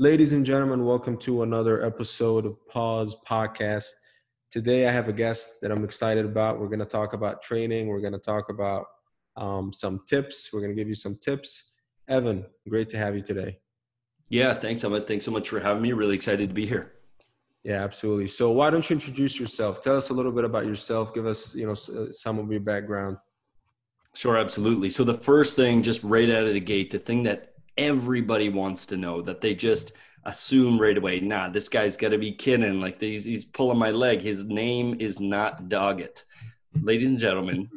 Ladies and gentlemen, welcome to another episode of Pause Podcast. Today, I have a guest that I'm excited about. We're going to talk about training. We're going to talk about um, some tips. We're going to give you some tips. Evan, great to have you today. Yeah, thanks, Ahmed. Thanks so much for having me. Really excited to be here. Yeah, absolutely. So, why don't you introduce yourself? Tell us a little bit about yourself. Give us, you know, uh, some of your background. Sure, absolutely. So, the first thing, just right out of the gate, the thing that everybody wants to know that they just assume right away, nah, this guy's got to be kidding. Like he's, he's pulling my leg. His name is not Doggett. Ladies and gentlemen,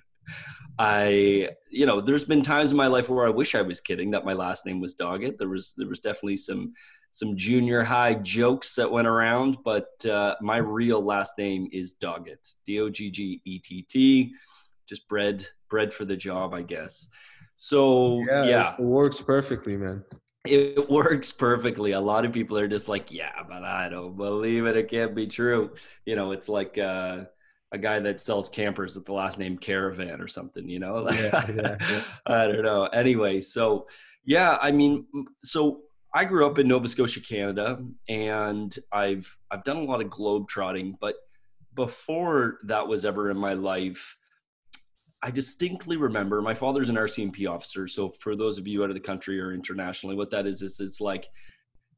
I, you know, there's been times in my life where I wish I was kidding that my last name was Doggett. There was, there was definitely some, some junior high jokes that went around, but uh, my real last name is Doggett, D O G G E T T, just bred, bred for the job, I guess. So yeah, yeah. it works perfectly, man. It works perfectly. A lot of people are just like, yeah, but I don't believe it. It can't be true. You know, it's like uh, a guy that sells campers with the last name Caravan or something. You know, yeah, yeah, yeah. I don't know. Anyway, so yeah, I mean, so I grew up in Nova Scotia, Canada, and I've I've done a lot of globe trotting, but before that was ever in my life, I distinctly remember my father's an RCMP officer. So for those of you out of the country or internationally, what that is is it's like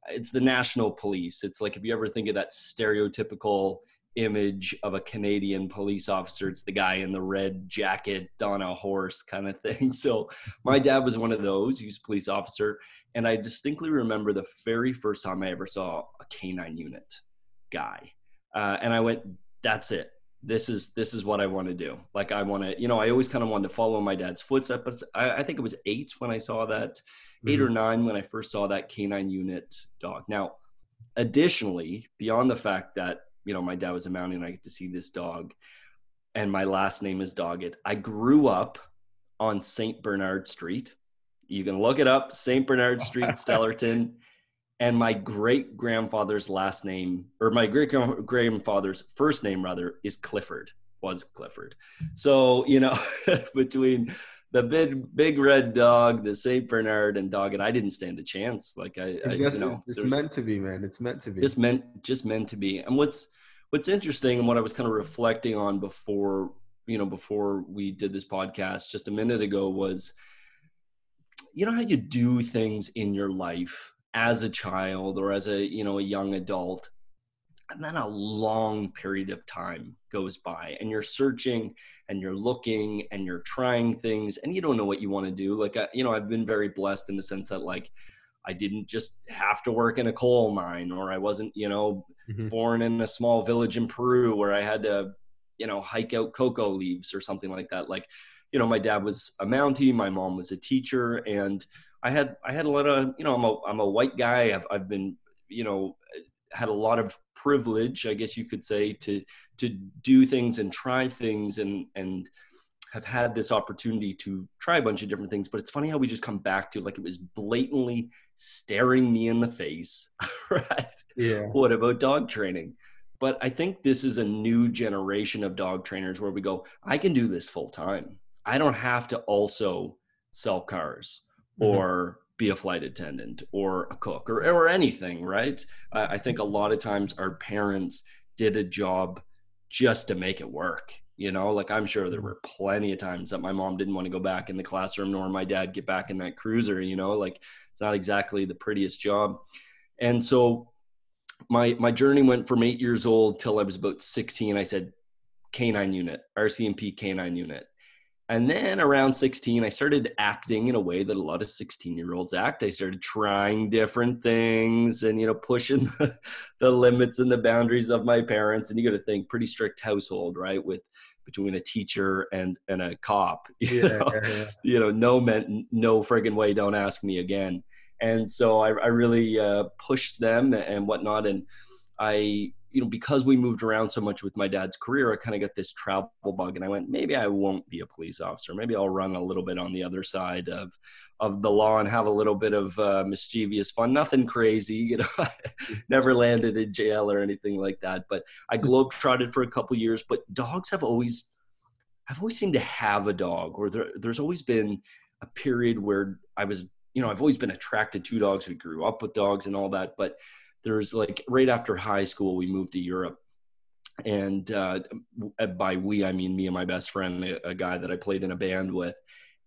it's the national police. It's like if you ever think of that stereotypical image of a Canadian police officer, it's the guy in the red jacket on a horse kind of thing. So my dad was one of those. He was a police officer, and I distinctly remember the very first time I ever saw a canine unit guy, uh, and I went, "That's it." This is this is what I want to do. Like I want to, you know, I always kind of wanted to follow my dad's footsteps. But I, I think it was eight when I saw that, mm-hmm. eight or mm-hmm. nine when I first saw that canine unit dog. Now, additionally, beyond the fact that you know my dad was a mountie and I get to see this dog, and my last name is Doggett. I grew up on Saint Bernard Street. You can look it up, Saint Bernard Street, Stellarton and my great grandfather's last name or my great grandfather's first name rather is clifford was clifford. So you know between the big big red dog the saint bernard and dog and i didn't stand a chance. Like i, it's, I, just, you know, it's, it's meant to be man. It's meant to be. Just meant just meant to be. And what's what's interesting and what i was kind of reflecting on before you know before we did this podcast just a minute ago was you know how you do things in your life as a child or as a you know a young adult and then a long period of time goes by and you're searching and you're looking and you're trying things and you don't know what you want to do like I, you know i've been very blessed in the sense that like i didn't just have to work in a coal mine or i wasn't you know mm-hmm. born in a small village in peru where i had to you know hike out cocoa leaves or something like that like you know my dad was a mountie my mom was a teacher and I had I had a lot of you know I'm a I'm a white guy. I've I've been you know had a lot of privilege, I guess you could say, to to do things and try things and and have had this opportunity to try a bunch of different things. But it's funny how we just come back to like it was blatantly staring me in the face, right? Yeah. What about dog training? But I think this is a new generation of dog trainers where we go, I can do this full time. I don't have to also sell cars. Or be a flight attendant or a cook or, or anything, right? I think a lot of times our parents did a job just to make it work. You know, like I'm sure there mm-hmm. were plenty of times that my mom didn't want to go back in the classroom, nor my dad get back in that cruiser. You know, like it's not exactly the prettiest job. And so my my journey went from eight years old till I was about 16. I said, canine unit, RCMP canine unit. And then around 16, I started acting in a way that a lot of 16 year olds act. I started trying different things and, you know, pushing the, the limits and the boundaries of my parents. And you got to think pretty strict household, right? With between a teacher and, and a cop, you, yeah, know? Yeah, yeah. you know, no meant no friggin' way. Don't ask me again. And so I, I really uh, pushed them and whatnot. And I you know, because we moved around so much with my dad's career, I kind of got this travel bug, and I went, maybe I won't be a police officer. Maybe I'll run a little bit on the other side of of the law and have a little bit of uh, mischievous fun. Nothing crazy, you know. never landed in jail or anything like that. But I globetrotted for a couple years. But dogs have always, I've always seemed to have a dog, or there, there's always been a period where I was you know, I've always been attracted to dogs. We grew up with dogs and all that. But there's like right after high school, we moved to Europe. And uh, by we, I mean me and my best friend, a, a guy that I played in a band with.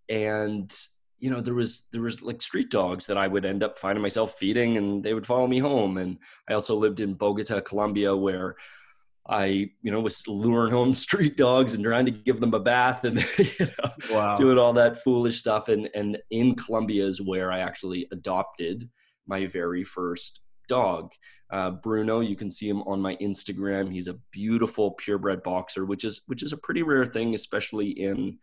And you know there was there was like street dogs that i would end up finding myself feeding and they would follow me home and i also lived in bogota colombia where I, you know, was luring home street dogs and trying to give them a bath and you know, wow. doing all that foolish stuff. And and in Colombia is where I actually adopted my very first dog. Uh, Bruno, you can see him on my Instagram. He's a beautiful purebred boxer, which is which is a pretty rare thing, especially in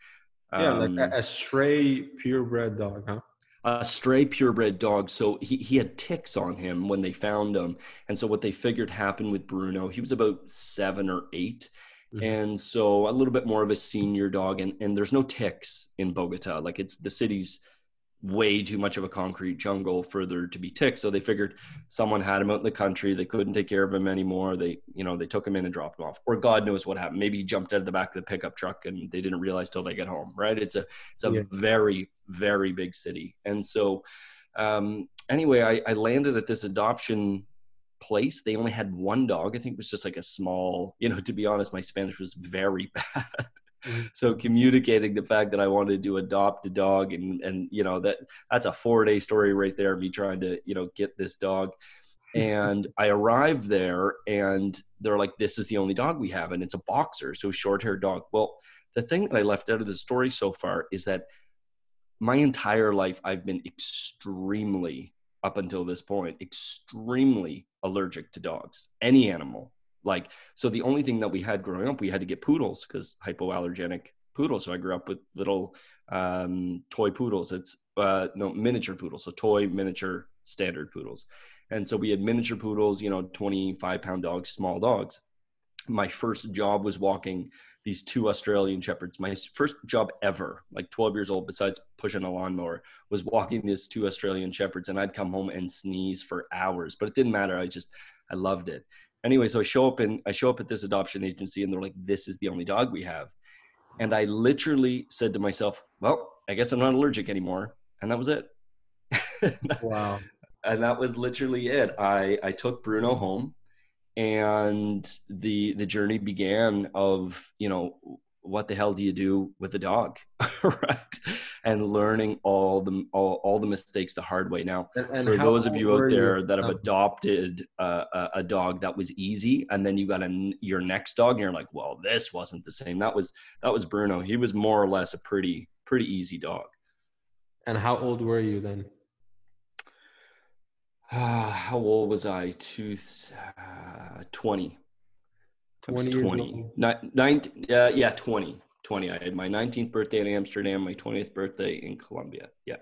um, yeah, like a, um, a stray purebred dog, huh? a stray purebred dog. So he, he had ticks on him when they found him. And so what they figured happened with Bruno, he was about seven or 8 mm-hmm. And so a little bit more of a senior dog. And, and there's no ticks in Bogota. Like it's the city's way too much of a concrete jungle for there to be ticks. So they figured someone had him out in the country. They couldn't take care of him anymore. They, you know, they took him in and dropped him off. Or God knows what happened. Maybe he jumped out of the back of the pickup truck and they didn't realize till they get home. Right? It's a it's a yeah. very very big city. And so um, anyway, I, I landed at this adoption place. They only had one dog. I think it was just like a small. You know, to be honest, my Spanish was very bad. Mm-hmm. so communicating the fact that I wanted to adopt a dog and and you know that that's a four day story right there. Me trying to you know get this dog, and I arrived there and they're like, "This is the only dog we have, and it's a boxer, so short haired dog." Well, the thing that I left out of the story so far is that my entire life I've been extremely up until this point extremely allergic to dogs, any animal like, so the only thing that we had growing up, we had to get poodles because hypoallergenic poodles. So I grew up with little um, toy poodles. It's uh, no miniature poodles, so toy, miniature, standard poodles. And so we had miniature poodles, you know, 25 pound dogs, small dogs. My first job was walking these two Australian shepherds. My first job ever, like 12 years old, besides pushing a lawnmower, was walking these two Australian shepherds. And I'd come home and sneeze for hours, but it didn't matter. I just, I loved it anyway, so I show up and I show up at this adoption agency and they're like, this is the only dog we have. And I literally said to myself, well, I guess I'm not allergic anymore. And that was it. wow. and that was literally it. I, I took Bruno home and the the journey began of, you know, what the hell do you do with a dog? Right? And learning all the all, all the mistakes the hard way. Now and, and for those of you out there you? that have adopted uh, a, a, dog that was easy and then you got a, your next dog and you're like well this wasn't the same. That was that was bruno. He was more or less a pretty pretty easy dog. And how old were you then? Uh, how old was i? Two, uh, 20 20 20 Not, nine, uh, yeah 20 20 i had my 19th birthday in amsterdam my 20th birthday in colombia. Yeah.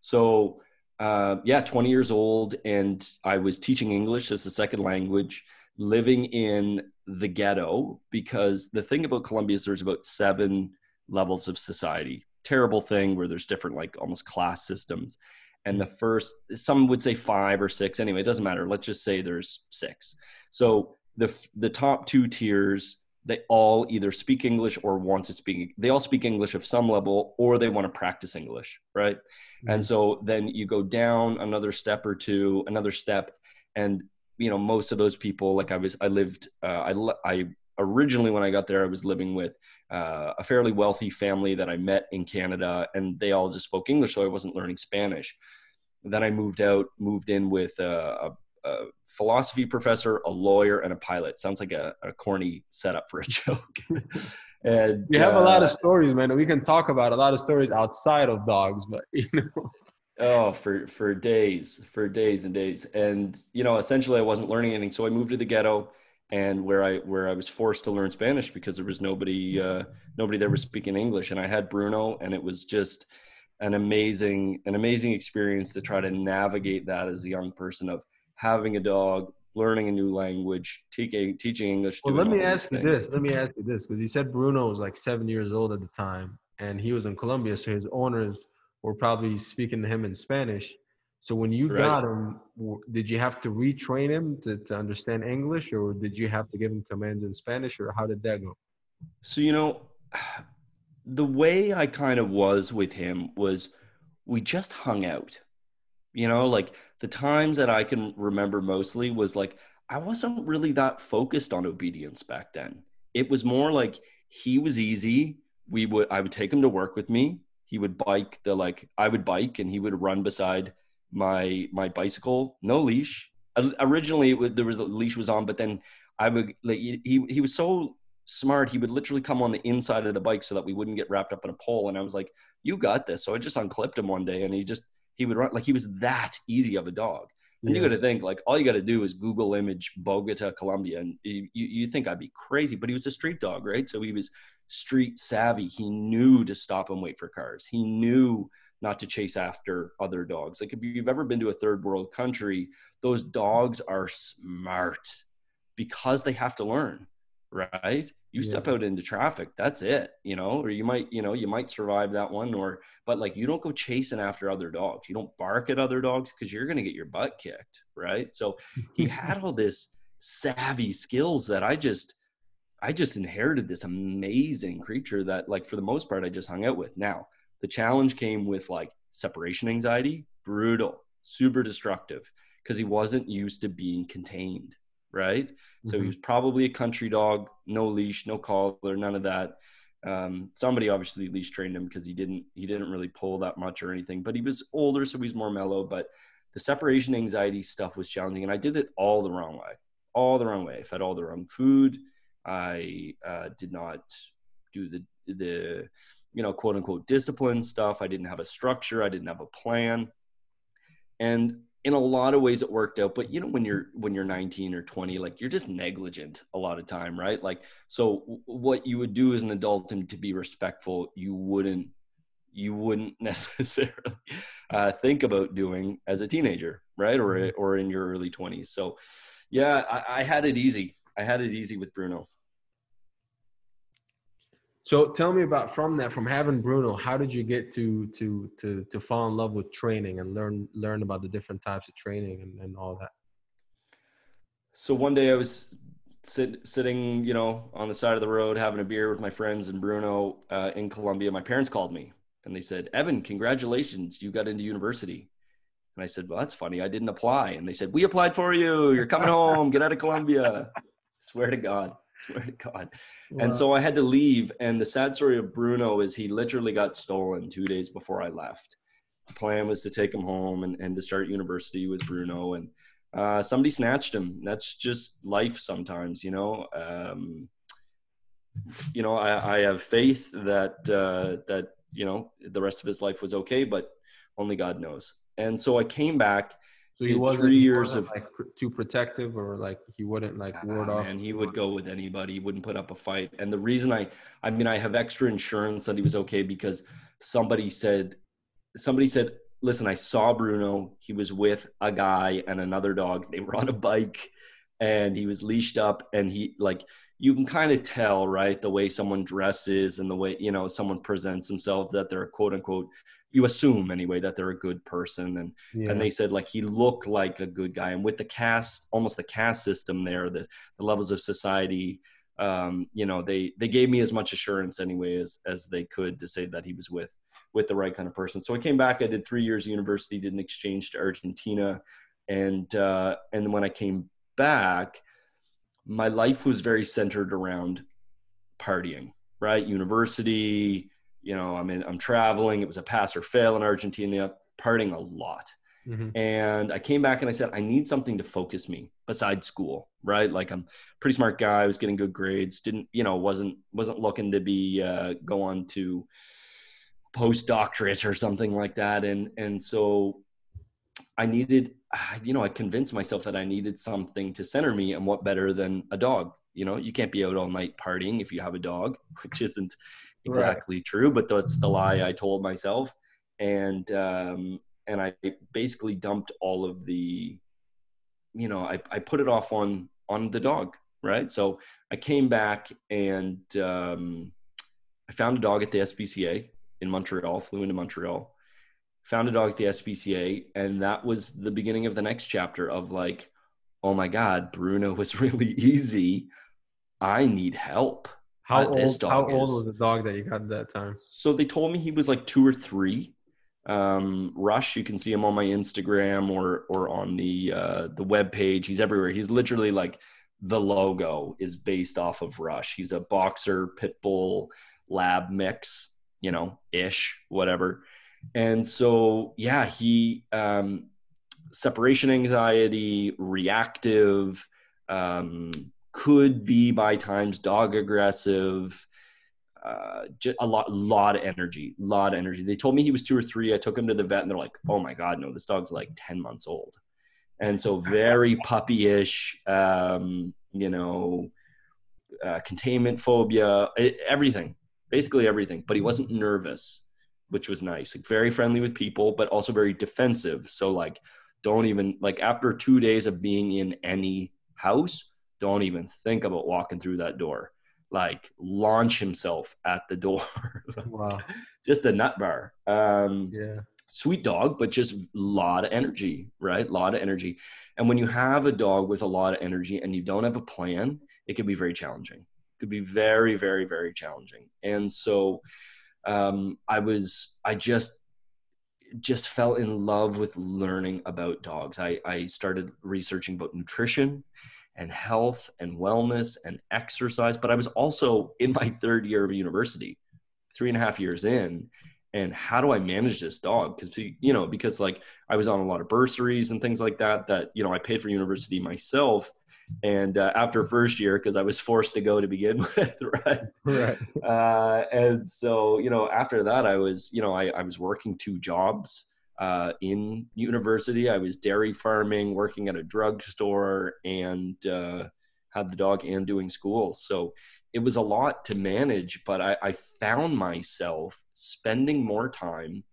So uh, yeah 20 years old and i was teaching english as a second language living in the ghetto because the thing about colombia is there's about seven levels of society. Terrible thing where there's different like almost class systems. And the first some would say five or six. Anyway it doesn't matter. Let's just say there's six. So the the top two tiers they all either speak english or want to speak they all speak english of some level or they want to practice english right mm-hmm. and so then you go down another step or two another step and you know most of those people like i was i lived uh, i i originally when i got there i was living with uh, a fairly wealthy family that i met in canada and they all just spoke english so i wasn't learning spanish then i moved out moved in with a, a a philosophy professor, a lawyer, and a pilot. Sounds like a, a corny setup for a joke. and you have uh, a lot of stories, man. We can talk about a lot of stories outside of dogs, but you know. Oh, for for days, for days and days, and you know, essentially, I wasn't learning anything, so I moved to the ghetto, and where I where I was forced to learn Spanish because there was nobody uh, nobody there was speaking English, and I had Bruno, and it was just an amazing an amazing experience to try to navigate that as a young person of having a dog, learning a new language, teaching teaching English. Well, let me ask you this. Let me ask you this because you said Bruno was like seven years old at the time, and he was in Colombia, so his owners were probably speaking to him in Spanish. So when you right. got him, did you have to retrain him to, to understand English, or did you have to give him commands in Spanish, or how did that go? So you know, the way I kind of was with him was we just hung out You know, like the times that I can remember mostly was like I wasn't really that focused on obedience back then. It was more like he was easy. We would I would take him to work with me. He would bike the like I would bike and he would run beside my my bicycle, no leash. Originally, it was, there was the leash was on, but then I would like he he was so smart. He would literally come on the inside of the bike so that we wouldn't get wrapped up in a pole. And I was like, "You got this." So I just unclipped him one day, and he just he would run like he was that easy of a dog. And yeah. you got to think like all you got to do is Google image Bogota, Colombia, and you, you think I'd be crazy, but he was a street dog, right? So he was street savvy. He knew to stop and wait for cars. He knew not to chase after other dogs. Like if you've ever been to a third world country, those dogs are smart because they have to learn, right? You yeah. step out into traffic, that's it, you know, or you might, you know, you might survive that one or but like you don't go chasing after other dogs. You don't bark at other dogs because you're going to get your butt kicked, right? So he had all this savvy skills that I just I just inherited this amazing creature that like for the most part I just hung out with. Now, the challenge came with like separation anxiety, brutal, super destructive, because he wasn't used to being contained, right? Mm-hmm. So he mm-hmm. was probably a country dog, no leash, no collar, none of that. Um, somebody obviously leash trained him because he didn't he didn't really pull that much or anything, but he was older, so he's more mellow. But the separation anxiety stuff was challenging, and I did it all the wrong way, all the wrong way. I fed all the wrong food. I uh, did not do the the you know, quote unquote discipline stuff. I didn't have a structure. I didn't have a plan. And in a lot of ways it worked out, but you know, when you're, when you're 19 or 20, like you're just negligent a lot of time, right? Like, so what you would do as an adult and to be respectful, you wouldn't, you wouldn't necessarily uh, think about doing as a teenager, right? Or, mm-hmm. or in your early 20s. So yeah, I, I had it easy. I had it easy with Bruno. So tell me about from that, from having Bruno, how did you get to to to to fall in love with training and learn learn about the different types of training and, and all that? So one day I was sit, sitting, you know, on the side of the road having a beer with my friends and Bruno uh, in Colombia. My parents called me and they said, "Evan, congratulations, you got into university." And I said, "Well, that's funny. I didn't apply." And they said, "We applied for you. You're coming home. Get out of Colombia." Swear to God. Swear to God. Wow. And so I had to leave. And the sad story of Bruno is he literally got stolen two days before I left. The plan was to take him home and, and to start university with Bruno. And uh, somebody snatched him. That's just life sometimes, you know. Um, you know, I, I have faith that uh, that you know the rest of his life was okay, but only God knows. And so I came back so he wasn't three years of like too protective, or like he wouldn't like ah, ward off. And he would go with anybody. He wouldn't put up a fight. And the reason I, I mean, I have extra insurance that he was okay because somebody said, somebody said, listen, I saw Bruno. He was with a guy and another dog. They were on a bike, and he was leashed up, and he like you can kind of tell, right, the way someone dresses and the way you know someone presents themselves that they're quote unquote you assume anyway that they're a good person. And yeah. and they said like he looked like a good guy. And with the caste almost the caste system there the, the levels of society um, you know they they gave me as much assurance anyway as as they could to say that he was with with the right kind of person. So i came back i did three years university did an exchange to argentina. And uh and when i came back my life was very centered around partying right? University you know, I'm in, I'm traveling. It was a pass or fail in Argentina, partying a lot. Mm-hmm. And I came back and I said, I need something to focus me besides school, right? Like I'm pretty smart guy. I was getting good grades. Didn't, you know, wasn't, wasn't looking to be, uh, go on to postdoctorate or something like that. And, and so I needed, you know, I convinced myself that I needed something to center me and what better than a dog. You know, you can't be out all night partying if you have a dog, which isn't exactly right. true, but that's the lie I told myself. And um, and I basically dumped all of the, you know, I, I put it off on on the dog, right? So I came back and um, I found a dog at the SPCA in Montreal, flew into Montreal, found a dog at the SPCA, and that was the beginning of the next chapter of like, oh my God, Bruno was really easy. I need help how old? How old was the dog that you got at that time? So they told me he was like two or three, Um, Rush, you can see him on my Instagram or or on the uh, the web page. He's everywhere. He's literally like the logo is based off of Rush. He's a boxer pit bull lab mix, you know, ish, whatever. And so, yeah, he um, separation anxiety, reactive, um, could be by times dog aggressive uh, a lot, lot of energy, lot of energy. They told me he was two or three. I took him to the vet, and they're like, "Oh my god, no, this dog's like ten months old," and so very puppyish. Um, you know, uh, containment phobia, everything, basically everything. But he wasn't nervous, which was nice. Like very friendly with people, but also very defensive. So like, don't even like after two days of being in any house, don't even think about walking through that door like launch himself at the door. wow. just a nut bar. Um, yeah. Sweet dog, but just a lot of energy, right? A lot of energy. And when you have a dog with a lot of energy and you don't have a plan, it can be very challenging. It could be very, very, very challenging. And so um, I was, I just, just fell in love with learning about dogs. I, I started researching about nutrition and health and wellness and exercise. But I was also in my third year of university, three and a half years in. And how do I manage this dog? Because, you know, because like I was on a lot of bursaries and things like that, that, you know, I paid for university myself. And uh, after first year, because I was forced to go to begin with, right? Right. Uh, and so, you know, after that, I was, you know, I, I was working two jobs uh, in university. I was dairy farming, working at a drugstore, and uh, had the dog and doing school. So it was a lot to manage, but I, I found myself spending more time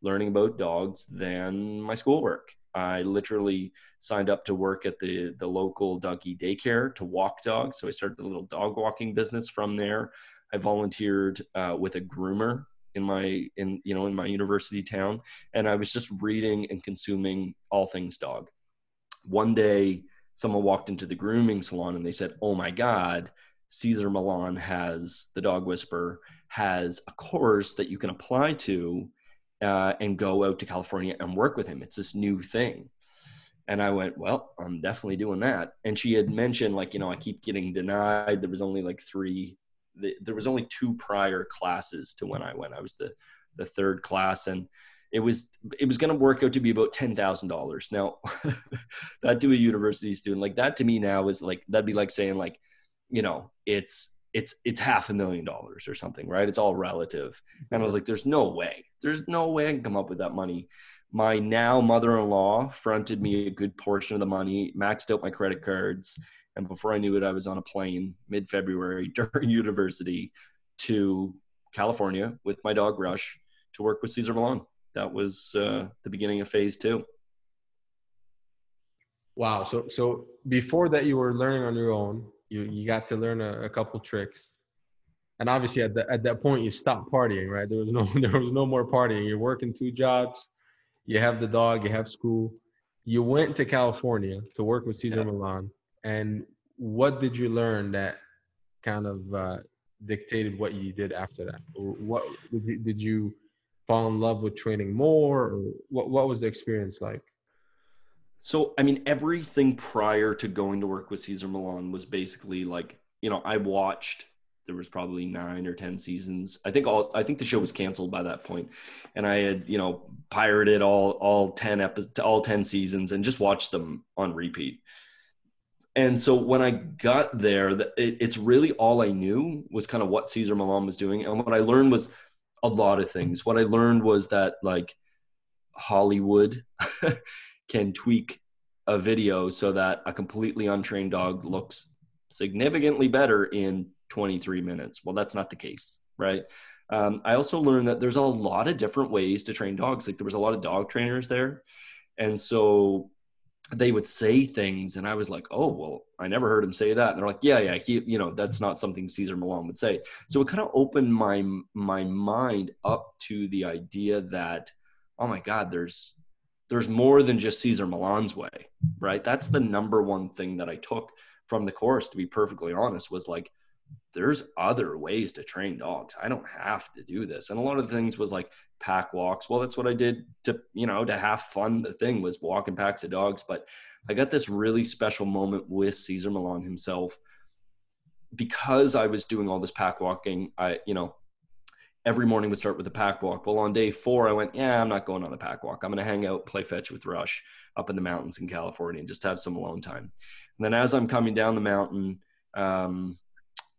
learning about dogs than my schoolwork. I literally signed up to work at the the local doggy daycare to walk dogs. So I started a little dog walking business from there. I volunteered uh, with a groomer in my in you know in my university town and i was just reading and consuming all things dog. One day someone walked into the grooming salon and they said oh my god cesar millan has the dog whisperer has a course that you can apply to uh, and go out to california and work with him. It's this new thing. And i went well i'm definitely doing that. And she had mentioned like you know i keep getting denied. There was only like three the, there was only two prior classes to when I went. I was the the third class, and it was it was going to work out to be about ten thousand dollars. Now, that to a university student, like that to me now is like that'd be like saying like, you know, it's it's it's half a million dollars or something, right? It's all relative. And I was like, there's no way, there's no way I can come up with that money. My now mother-in-law fronted me a good portion of the money, maxed out my credit cards and before I knew it, I was on a plane mid February during university to California with my dog Rush to work with Cesar Millan. That was uh, the beginning of phase two. Wow. So, so before that, you were learning on your own. You, you got to learn a, a couple tricks. And obviously at, the, at that point you stopped partying, right? There was no, there was no more partying. You're working two jobs. You have the dog, you have school. You went to California to work with cesar yeah. Millan and what did you learn that kind of uh, dictated what you did after that? what did you, did you fall in love with training more, or what? What was the experience like? So, I mean, everything prior to going to work with cesar Millan was basically like, you know, I watched. There was probably nine or ten seasons. I think all. I think the show was canceled by that point, and I had, you know, pirated all all ten episodes, all ten seasons, and just watched them on repeat and so when I got there, it's really all I knew was kind of what Cesar Millan was doing. And what I learned was a lot of things. What I learned was that like Hollywood can tweak a video so that a completely untrained dog looks significantly better in 23 minutes. Well, that's not the case, right? Um, I also learned that there's a lot of different ways to train dogs. Like there was a lot of dog trainers there. And so they would say things and I was like, oh, well, I never heard him say that. And they're like, yeah, yeah, he, you know, that's not something Cesar Millan would say. So it kind of opened my, my mind up to the idea that, oh my God, there's, there's more than just Cesar Millan's way, right? That's the number one thing that I took from the course, to be perfectly honest, was like, there's other ways to train dogs. I don't have to do this. And a lot of the things was like pack walks. Well, that's what I did to, you know, to have fun. The thing was walking packs of dogs. But I got this really special moment with Cesar Millan himself because I was doing all this pack walking. I, you know, every morning would start with a pack walk. Well, on day four, I went, yeah, I'm not going on the pack walk. I'm going to hang out, play fetch with Rush up in the mountains in California and just have some alone time. And then as I'm coming down the mountain, um,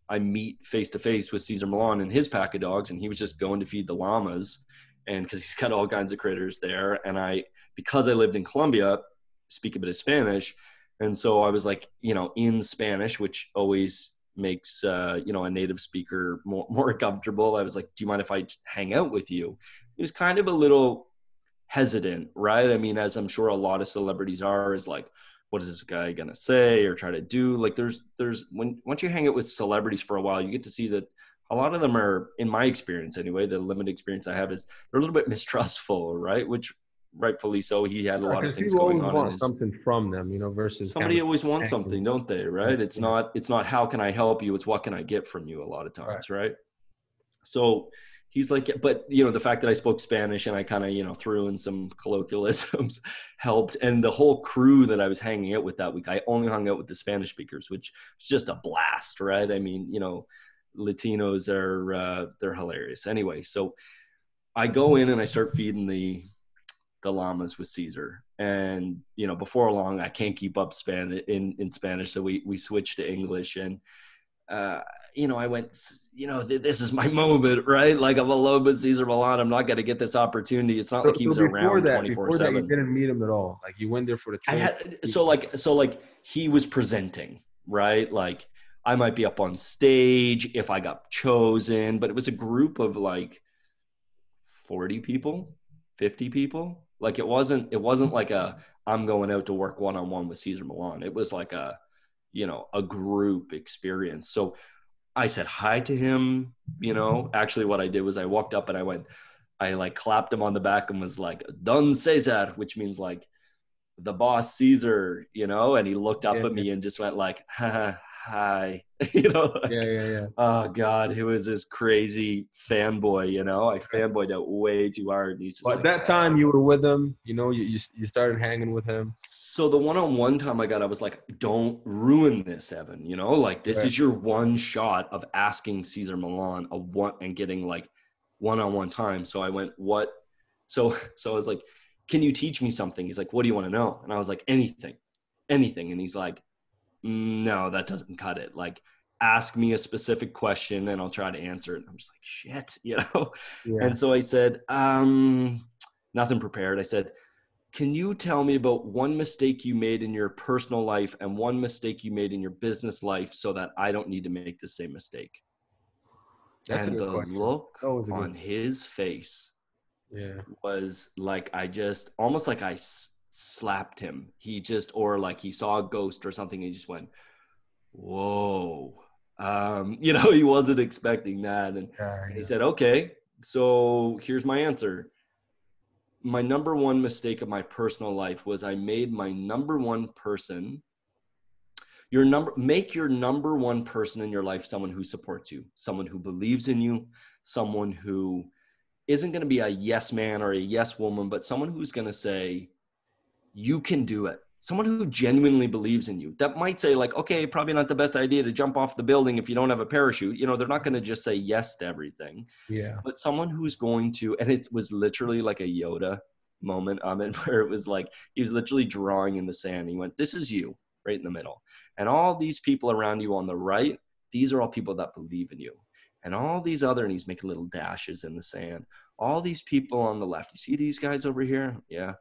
I meet face to face with Cesar Millan and his pack of dogs, and he was just going to feed the llamas, and because he's got all kinds of critters there. And I, because I lived in Colombia, speak a bit of Spanish, and so I was like, you know, in Spanish, which always makes uh, you know a native speaker more more comfortable. I was like, "Do you mind if I hang out with you?" He was kind of a little hesitant, right? I mean, as I'm sure a lot of celebrities are, is like, what is this guy gonna say or try to do? Like, there's there's when once you hang out with celebrities for a while, you get to see that a lot of them are, in my experience anyway, the limited experience I have is they're a little bit mistrustful, right? Which rightfully so. He had a lot of things going on. Want something from them, you know, versus somebody kind of always wants something, don't they? Right? It's yeah. not it's not how can I help you? It's what can I get from you? A lot of times, right? right? So he's like, but you know, the fact that I spoke Spanish and I kind of you know threw in some colloquialisms helped, and the whole crew that I was hanging out with that week, I only hung out with the Spanish speakers, which was just a blast, right? I mean, you know. Latinos are uh, they're hilarious. Anyway, so I go in and I start feeding the the llamas with cesar And you know, before long, I can't keep up Spanish in in Spanish, so we we switched to English. And uh, you know, I went, you know, th- this is my moment, right? Like I'm alone with Cesar Millan. I'm not going to get this opportunity. It's not so, like he was so around 24 seven. You didn't meet him at all. Like you went there for the. I had so like so like he was presenting, right? Like I might be up on stage if I got chosen, but it was a group of like 40 people, 50 people like it wasn't it wasn't like a I'm going out to work one on one with Cesar Millan. It was like a you know a group experience. So I said hi to him. You know, actually, what I did was I walked up and I went, I like clapped him on the back and was like, Don Cesar, which means like the boss Cesar, you know, and he looked up yeah, at me and just went like, hi you know like, yeah yeah yeah. Oh god who is this crazy fanboy you know. I fanboyed out way too hard he's just but like, that time ah. you were with him you know you, you, you started hanging with him so the one-on-one time i got i was like don't ruin this evan you know like this right. is your one shot of asking Cesar Millan a one and getting like one-on-one time so i went what so so i was like can you teach me something he's like what do you want to know and i was like anything anything and he's like no, that doesn't cut it. Like, ask me a specific question and I'll try to answer it. And I'm just like, shit, you know? Yeah. And so I said, um, nothing prepared. I said, can you tell me about one mistake you made in your personal life and one mistake you made in your business life so that I don't need to make the same mistake? That's and the question. look on his face yeah. was like, I just almost like I slapped him. He just, or like he saw a ghost or something. he just went, whoa. Um, you know, he wasn't expecting that. And yeah, yeah. he said, okay, so here's my answer. My number one mistake of my personal life was I made my number one person your number make your number one person in your life someone who supports you someone who believes in you someone who isn't going to be a yes man or a yes woman but someone who's going to say you can do it. Someone who genuinely believes in you that might say, like, okay, probably not the best idea to jump off the building if you don't have a parachute. You know, they're not going to just say yes to everything. Yeah. But someone who's going to, and it was literally like a Yoda moment um, it where it was like he was literally drawing in the sand. He went, This is you right in the middle. And all these people around you on the right, these are all people that believe in you. And all these other, and he's making little dashes in the sand. All these people on the left, you see these guys over here? Yeah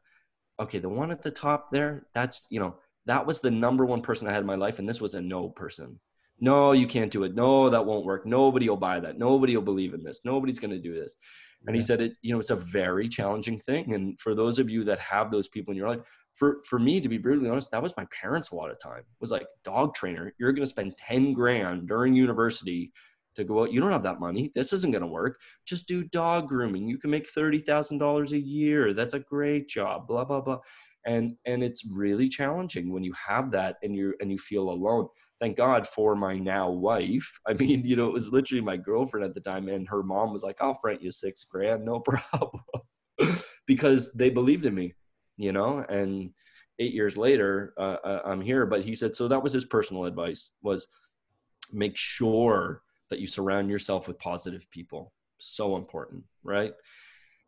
okay, the one at the top there, that's, you know, that was the number one person I had in my life. And this was a no person. No, you can't do it. No, that won't work. Nobody will buy that. Nobody will believe in this. Nobody's going to do this. And yeah. he said it, you know, it's a very challenging thing. And for those of you that have those people in your life, for, for me, to be brutally honest, that was my parents a lot of time. It was like dog trainer. You're going to spend 10 grand during university to go out. You don't have that money. This isn't going to work. Just do dog grooming. You can make $30,000 a year. That's a great job, blah, blah, blah. and and it's really challenging when you have that and you and you feel alone thank god for my now wife i mean you know it was literally my girlfriend at the time and her mom was like i'll front you six grand no problem because they believed in me you know and eight years later uh, uh, i'm here but he said so that was his personal advice was make sure that you surround yourself with positive people so important right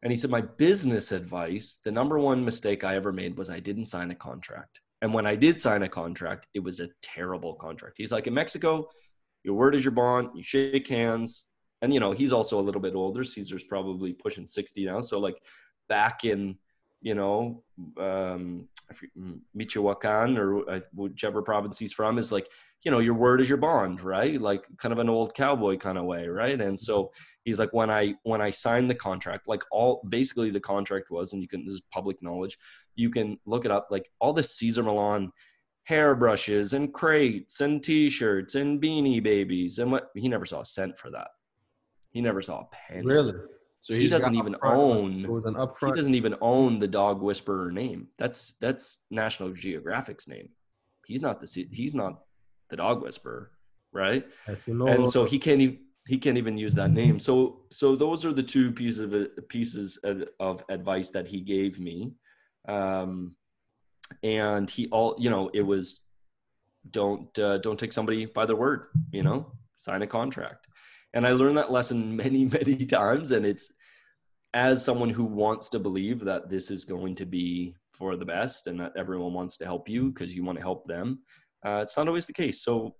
and he said, My business advice, the number one mistake I ever made was I didn't sign a contract. And when I did sign a contract, it was a terrible contract. He's like, In Mexico, your word is your bond, you shake hands. And, you know, he's also a little bit older. Cesar's probably pushing 60 now. So, like, back in, you know, um, Michoacan or uh, whichever province he's from is like, you know, your word is your bond, right? Like kind of an old cowboy kind of way, right? And mm-hmm. so he's like, when I when I signed the contract, like all basically the contract was, and you can this is public knowledge, you can look it up, like all the Cesar Millan hairbrushes and crates and t-shirts and beanie babies and what he never saw a cent for that. He never saw a penny. Really? So he doesn't even own. It was an upfront. He doesn't even own the dog whisperer name. That's that's National Geographic's name. He's not the he's not the dog whisperer, right? And so he can't even he can't even use that name. So so those are the two pieces of pieces of, of advice that he gave me, um, and he all you know it was don't uh, don't take somebody by their word. You know, sign a contract. And I learned that lesson many many times, and it's as someone who wants to believe that this is going to be for the best and that everyone wants to help you because you want to help them uh, it's not always the case. So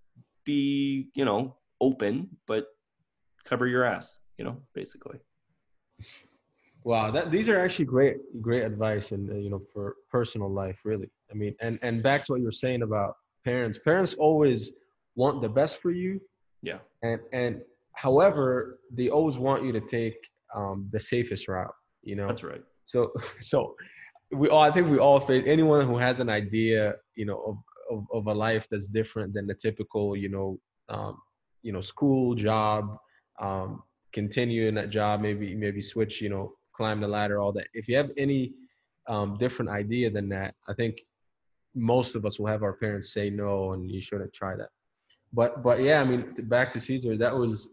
be, you know, open, but cover your ass, you know, basically. Wow, that these are actually great, great advice, and uh, you know, for personal life, really. I mean, and and back to what you're saying about parents. Parents always want the best for you. Yeah. And and however, they always want you to take um, the safest route. You know. That's right. So so we all I think we all face anyone who has an idea, you know, of of, of a life that's different than the typical, you know, um, you know, school job, um, that job, maybe maybe switch, you know, climb the ladder, all that. If you have any um, different idea than that, I think most of us will have our parents say no, and you shouldn't try that. But but yeah, I mean, back to Caesar, that was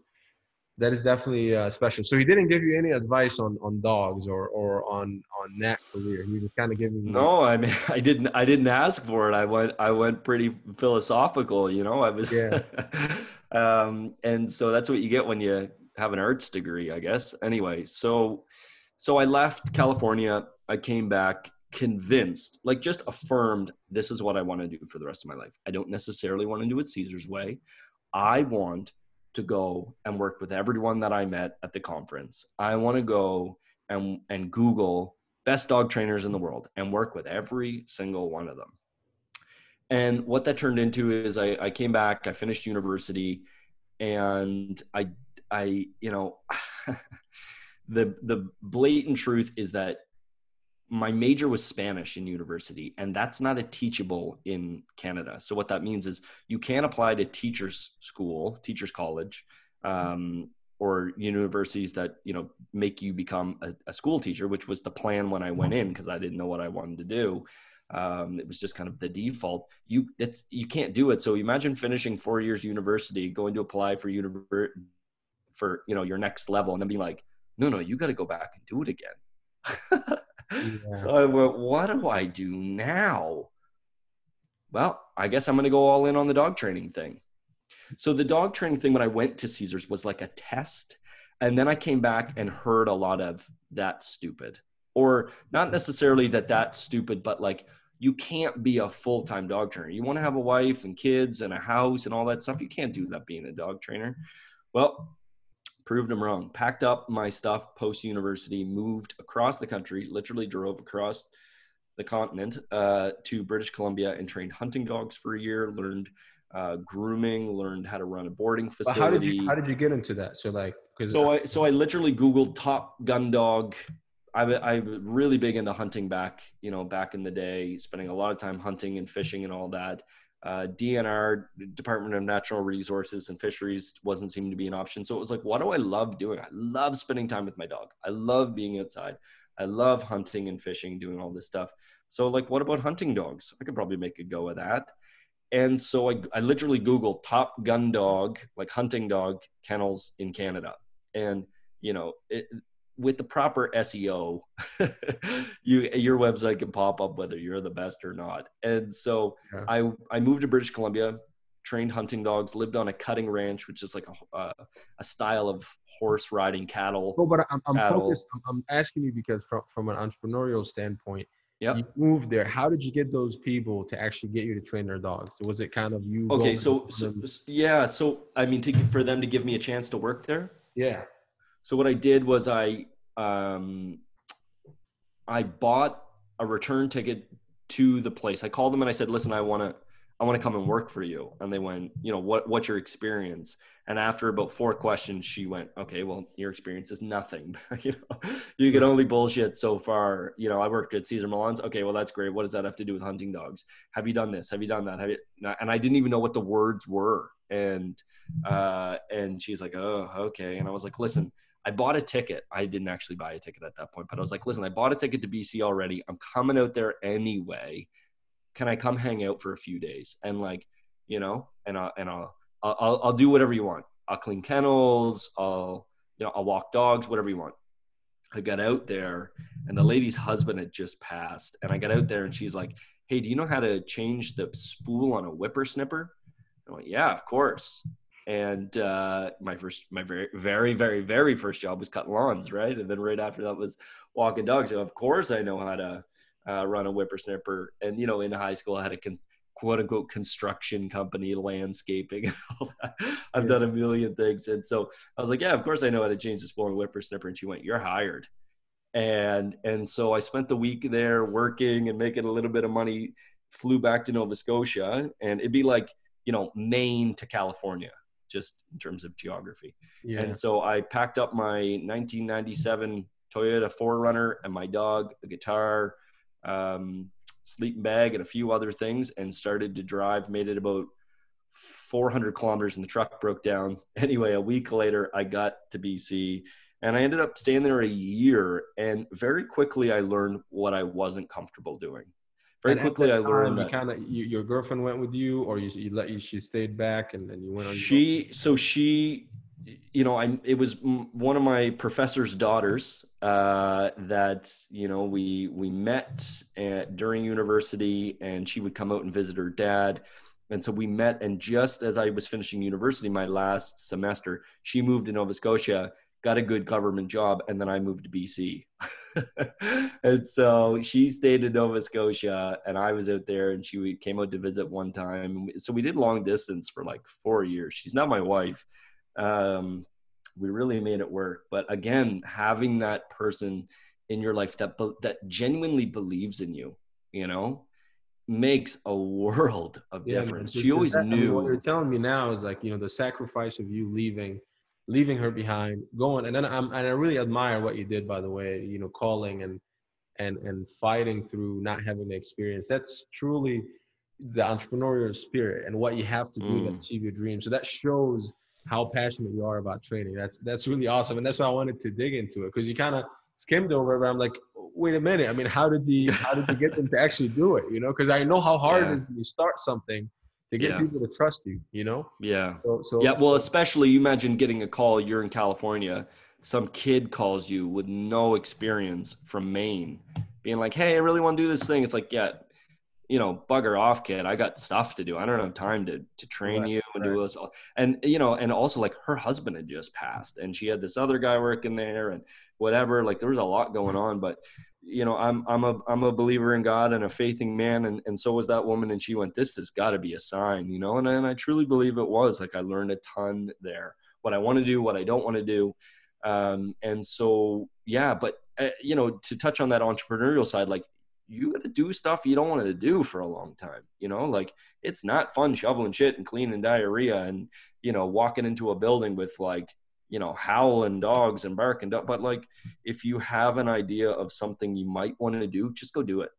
that is definitely uh, special. So he didn't give you any advice on on dogs or or on on that career. He was kind of giving. You- no, I mean, I didn't. I didn't ask for it. I went. I went pretty philosophical. You know, I was. Yeah. um, and so that's what you get when you have an arts degree, I guess. Anyway, so so I left California. I came back convinced, like just affirmed, this is what I want to do for the rest of my life. I don't necessarily want to do it Cesar's way. I want to go and work with everyone that I met at the conference. I want to go and and Google best dog trainers in the world and work with every single one of them. And what that turned into is I, I came back, I finished university, and I I you know the the blatant truth is that my major was Spanish in university, and that's not a teachable in Canada. So what that means is you can't apply to teachers school, teachers college, um, or universities that you know make you become a, a, school teacher, which was the plan when I went in because I didn't know what I wanted to do. Um, it was just kind of the default. You it's you can't do it. So imagine finishing four years university, going to apply for univer- for you know your next level, and then being like, no, no, you got to go back and do it again. So I went, what do I do now? Well, I guess I'm going to go all in on the dog training thing. So the dog training thing when I went to Cesar's was like a test. And then I came back and heard a lot of that stupid, or not necessarily that that's stupid, but like you can't be a full time dog trainer. You want to have a wife and kids and a house and all that stuff. You can't do that being a dog trainer. Well, proved them wrong. Packed up my stuff post university, moved across the country, literally drove across the continent uh, to British Columbia and trained hunting dogs for a year. Learned uh, grooming, learned how to run a boarding facility. how did you how did you get into that? So like, so I so I literally Googled top gun dog. I I'm really big into hunting back, you know, back in the day, spending a lot of time hunting and fishing and all that uh, DNR, Department of Natural Resources and Fisheries, wasn't seeming to be an option. So it was like, what do I love doing? I love spending time with my dog. I love being outside. I love hunting and fishing, doing all this stuff. So like, what about hunting dogs? I could probably make a go of that. And so I, I literally Googled top gun dog, like hunting dog kennels in Canada. And, you know, it, with the proper SEO, you your website can pop up whether you're the best or not. And so yeah. I I moved to British Columbia, trained hunting dogs, lived on a cutting ranch, which is like a uh, a style of horse riding cattle. Oh, but I'm, I'm focused. I'm asking you because from from an entrepreneurial standpoint, yeah, you moved there. How did you get those people to actually get you to train their dogs? Was it kind of you? Okay, so, so yeah, so I mean, to, for them to give me a chance to work there. Yeah. So what I did was I um, I bought a return ticket to the place. I called them and I said, "Listen, I want to I want to come and work for you." And they went, "You know, what what's your experience?" And after about four questions, she went, "Okay, well, your experience is nothing. you know, you can only bullshit so far. You know, I worked at Cesar Millan's. Okay, well, that's great. What does that have to do with hunting dogs? Have you done this? Have you done that? Have you?" And I didn't even know what the words were. And uh, and she's like, "Oh, okay." And I was like, "Listen." I bought a ticket. I didn't actually buy a ticket at that point, but I was mm. like, listen, I bought a ticket to BC already. I'm coming out there anyway. Can I come hang out for a few days? And like, you know, and I and I'll I'll, I'll do whatever you want. I'll clean kennels. I'll you know I'll walk dogs, whatever you want. I got out there, and the lady's husband had just passed, and I got out there, and she's like, "Hey, do you know how to change the spool on a whippersnapper?" I'm like, "Yeah, of course." And uh, my first my very very very very first job was cutting lawns right? And then right after that was walking dogs. So of course i know how to uh, run a whippersnapper. And you know in high school i had a con- quote unquote construction company landscaping and all that. I've yeah. done a million things. And so i was like yeah of course i know how to change the spool on whippersnapper. And she went you're hired. And and so i spent the week there working and making a little bit of money flew back to nova scotia. And it'd be like you know maine to california just in terms of geography. Yeah. And so I packed up my 1997 Toyota 4Runner and my dog, a guitar, um, sleeping bag, and a few other things, and started to drive. Made it about 400 kilometers, and the truck broke down. Anyway, a week later, I got to BC, and I ended up staying there a year. And very quickly, I learned what I wasn't comfortable doing very and quickly I learned that kind of you, your girlfriend went with you, or you, you let you she stayed back and then you went on. She so she, you know, I it was one of my professor's daughters uh, that you know we we met at, during university, and she would come out and visit her dad. And so we met, and just as I was finishing university, my last semester, she moved to Nova Scotia, got a good government job, and then I moved to BC. and so she stayed in Nova Scotia, and I was out there, and she came out to visit one time. So we did long distance for like four years. She's not my wife. Um, we really made it work. But again, having that person in your life that that genuinely believes in you, you know, makes a world of yeah, difference. She always that, knew. I mean, what you're telling me now is like you know the sacrifice of you leaving leaving her behind, going, and then I'm and I really admire what you did, by the way. You know, calling and and and fighting through not having the experience. That's truly the entrepreneurial spirit and what you have to do mm. to achieve your dream. So that shows how passionate you are about training. That's that's really awesome, and that's why I wanted to dig into it because you kind of skimmed over it. But I'm like, wait a minute. I mean, how did the how did you get them to actually do it? You know, because I know how hard yeah. it is when you start something to get yeah. people to trust you, you know? Yeah. So, so yeah. Well, especially you imagine getting a call, you're in California, some kid calls you with no experience from Maine, being like, Hey, I really want to do this thing. It's like, yeah, you know, bugger off, kid. I got stuff to do. I don't have time to to train right, you and right. do this. And you know, and also like her husband had just passed, and she had this other guy working there, and whatever. Like there was a lot going on, but you know, I'm I'm a I'm a believer in God and a faithing man, and and so was that woman. And she went, "This has got to be a sign," you know. And and I truly believe it was. Like I learned a ton there. What I want to do, what I don't want to do, um, and so yeah. But uh, you know, to touch on that entrepreneurial side, like you got to do stuff you don't want to do for a long time. You know, like it's not fun shoveling shit and cleaning diarrhea and you know walking into a building with like you know howling dogs and barking but like if you have an idea of something you might want to do just go do it.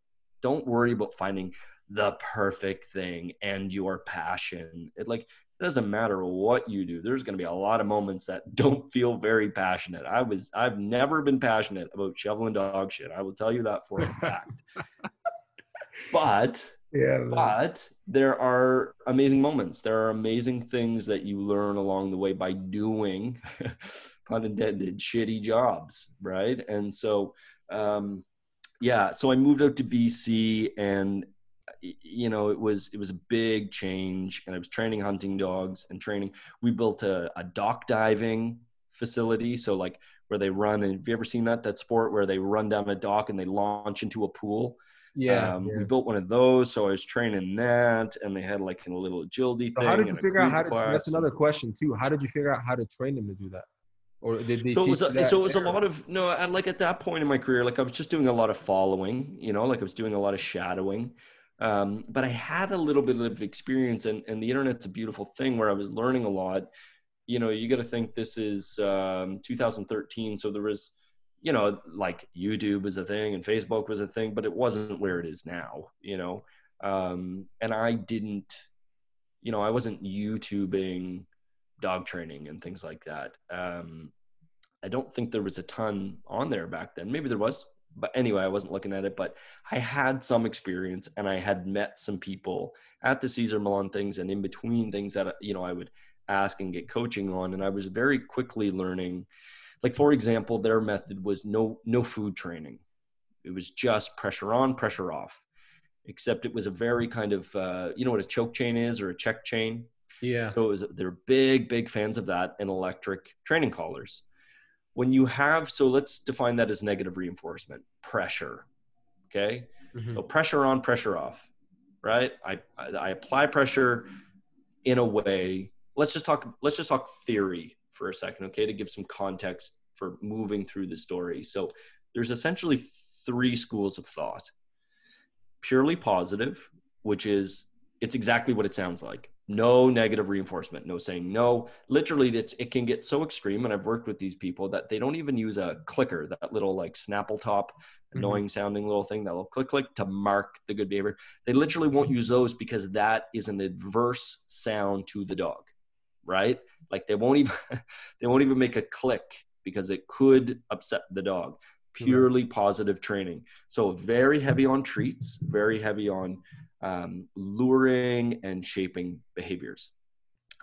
Don't worry about finding the perfect thing and your passion. It like it doesn't matter what you do. There's going to be a lot of moments that don't feel very passionate. I was i've never been passionate about shoveling dog shit. I will tell you that for a fact. But yeah, but there are amazing moments. There are amazing things that you learn along the way by doing, pun intended, shitty jobs, right? And so, um, yeah. So I moved out to BC, and you know it was it was a big change, and I was training hunting dogs and training. We built a, a dock diving facility, so like where they run. And have you ever seen that that sport where they run down a dock and they launch into a pool? Yeah, um, yeah. we built one of those, so I was training that, and they had like a little agility So thing. how did you figure out how to? class. That's another question too. How did you figure out how to train them to do that? Or did they So it was a, that so it was a lot of no, I, like at that point in my career, like I was just doing a lot of following, you know, like I was doing a lot of shadowing. Um, but I had a little bit of experience, and and the internet's a beautiful thing where I was learning a lot. You know, you got to think this is um, 2013, so there was you know, like YouTube was a thing and Facebook was a thing, but it wasn't where it is now, you know. Um, and I didn't, you know, I wasn't YouTubing dog training and things like that. Um, I don't think there was a ton on there back then. Maybe there was, but anyway, I wasn't looking at it. But I had some experience and I had met some people at the Cesar Millan things and in between things that, you know, I would ask and get coaching on. And I was very quickly learning like for example their method was no no food training. It was just pressure on pressure off except it was a very kind of uh, you know what a choke chain is or a check chain? Yeah. so it was they're big big fans of that and electric training collars. When you have so let's define that as negative reinforcement pressure okay? Mhm. so pressure on pressure off right? I, I i apply pressure in a way let's just talk let's just talk theory for a second okay to give some context for moving through the story. So there's essentially three schools of thought. Purely positive which is it's exactly what it sounds like. No negative reinforcement no saying no. Literally it's, it can get so extreme and i've worked with these people that they don't even use a clicker that little like snapple top mm-hmm. annoying sounding little thing that will click click to mark the good behavior. They literally won't use those because that is an adverse sound to the dog right? Like they won't even they won't even make a click because it could upset the dog. Purely positive training. So very heavy on treats very heavy on um, luring and shaping behaviors.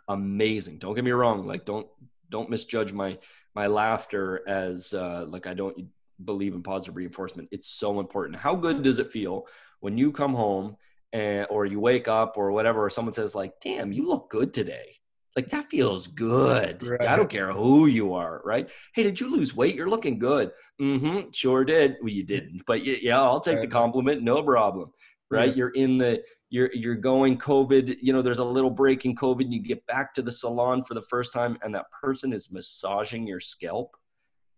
Amazing. Don't get me wrong like don't don't misjudge my my laughter as uh, like i don't believe in positive reinforcement. It's so important. How good does it feel when you come home and or you wake up or whatever or someone says like damn you look good today like that feels good. Right. i don't care who you are right? Hey did you lose weight? You're looking good. Mm-hmm sure did. Well you didn't but yeah i'll take the compliment no problem right? You're in the you're you're going covid you know there's a little break in covid and you get back to the salon for the first time and that person is massaging your scalp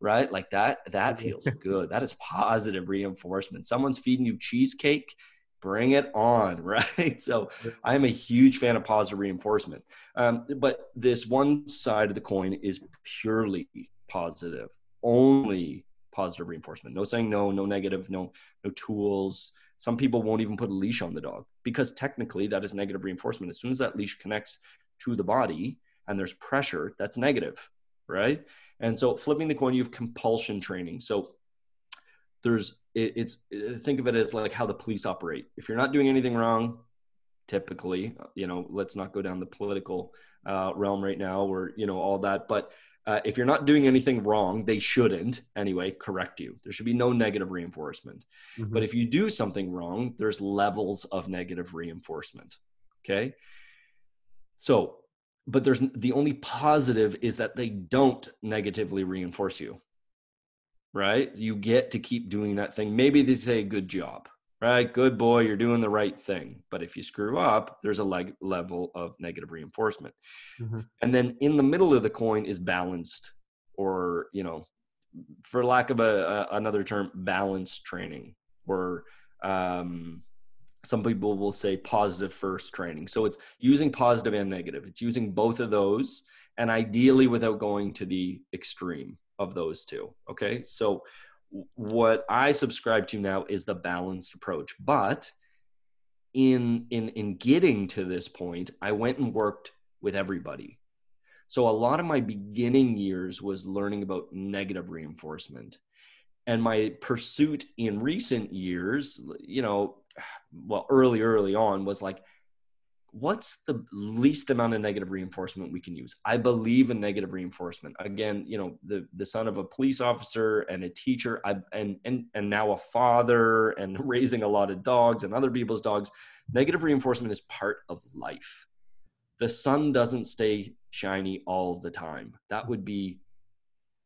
right? Like that that Mhm. feels good. That is positive reinforcement. Someone's feeding you cheesecake bring it on right? So i'm a huge fan of positive reinforcement. Um, but this one side of the coin is purely positive only positive reinforcement. No saying no no negative no no tools. Some people won't even put a leash on the dog because technically that is negative reinforcement. As soon as that leash connects to the body and there's pressure that's negative right? And so flipping the coin you have compulsion training. So there's it, it's think of it as like how the police operate. If you're not doing anything wrong typically you know let's not go down the political uh, realm right now or you know all that but uh, if you're not doing anything wrong they shouldn't anyway correct you. There should be no negative reinforcement. Mhm. but if you do something wrong there's levels of negative reinforcement okay? So but there's the only positive is that they don't negatively reinforce you right? You get to keep doing that thing. Maybe they say good job right? Good boy you're doing the right thing. But if you screw up there's a leg- level of negative reinforcement. Mhm. and then in the middle of the coin is balanced or you know for lack of a, a another term balanced training or um some people will say positive first training. So it's using positive and negative. It's using both of those and ideally without going to the extreme of those two okay? So what i subscribe to now is the balanced approach but in in in getting to this point i went and worked with everybody. So a lot of my beginning years was learning about negative reinforcement and my pursuit in recent years you know well early early on was like what's the least amount of negative reinforcement we can use? I believe in negative reinforcement. Again you know the the son of a police officer and a teacher I, and and and now a father and raising a lot of dogs and other people's dogs negative reinforcement is part of life. The sun doesn't stay shiny all the time. That would be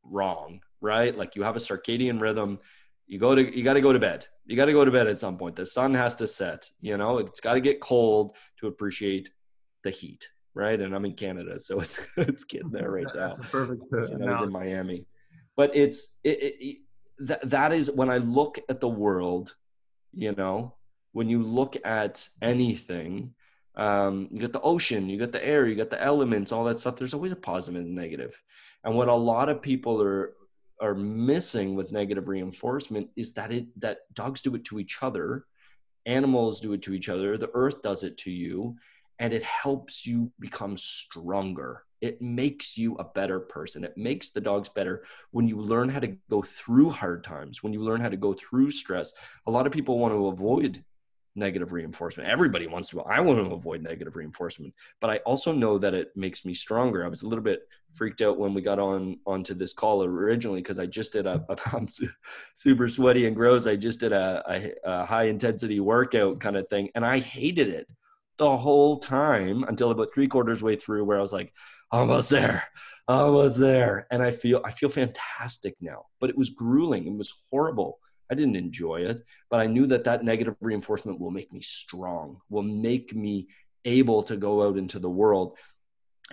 wrong right? Like you have a circadian rhythm you go to you got to go to bed. You got to go to bed at some point. The sun has to set you know? It's got to get cold to appreciate the heat right? And i'm in canada so it's it's getting there right now. that's a perfect you know, i was in miami. But it's it, it, it, that, that is when i look at the world you know when you look at anything um, you got the ocean you got the air you got the elements all that stuff there's always a positive and negative. And what a lot of people are are missing with negative reinforcement is that it that dogs do it to each other animals do it to each other the earth does it to you and it helps you become stronger. It makes you a better person. It makes the dogs better. When you learn how to go through hard times when you learn how to go through stress a lot of people want to avoid negative reinforcement. Everybody wants to. I want to avoid negative reinforcement, but I also know that it makes me stronger. I was a little bit freaked out when we got on onto this call originally because I just did a, I'm super sweaty and gross. I just did a, a, a high intensity workout kind of thing, and I hated it the whole time until about three quarters way through, where I was like, almost there, almost there, and I feel I feel fantastic now. But it was grueling. It was horrible I didn't enjoy it, but I knew that that negative reinforcement will make me strong, will make me able to go out into the world.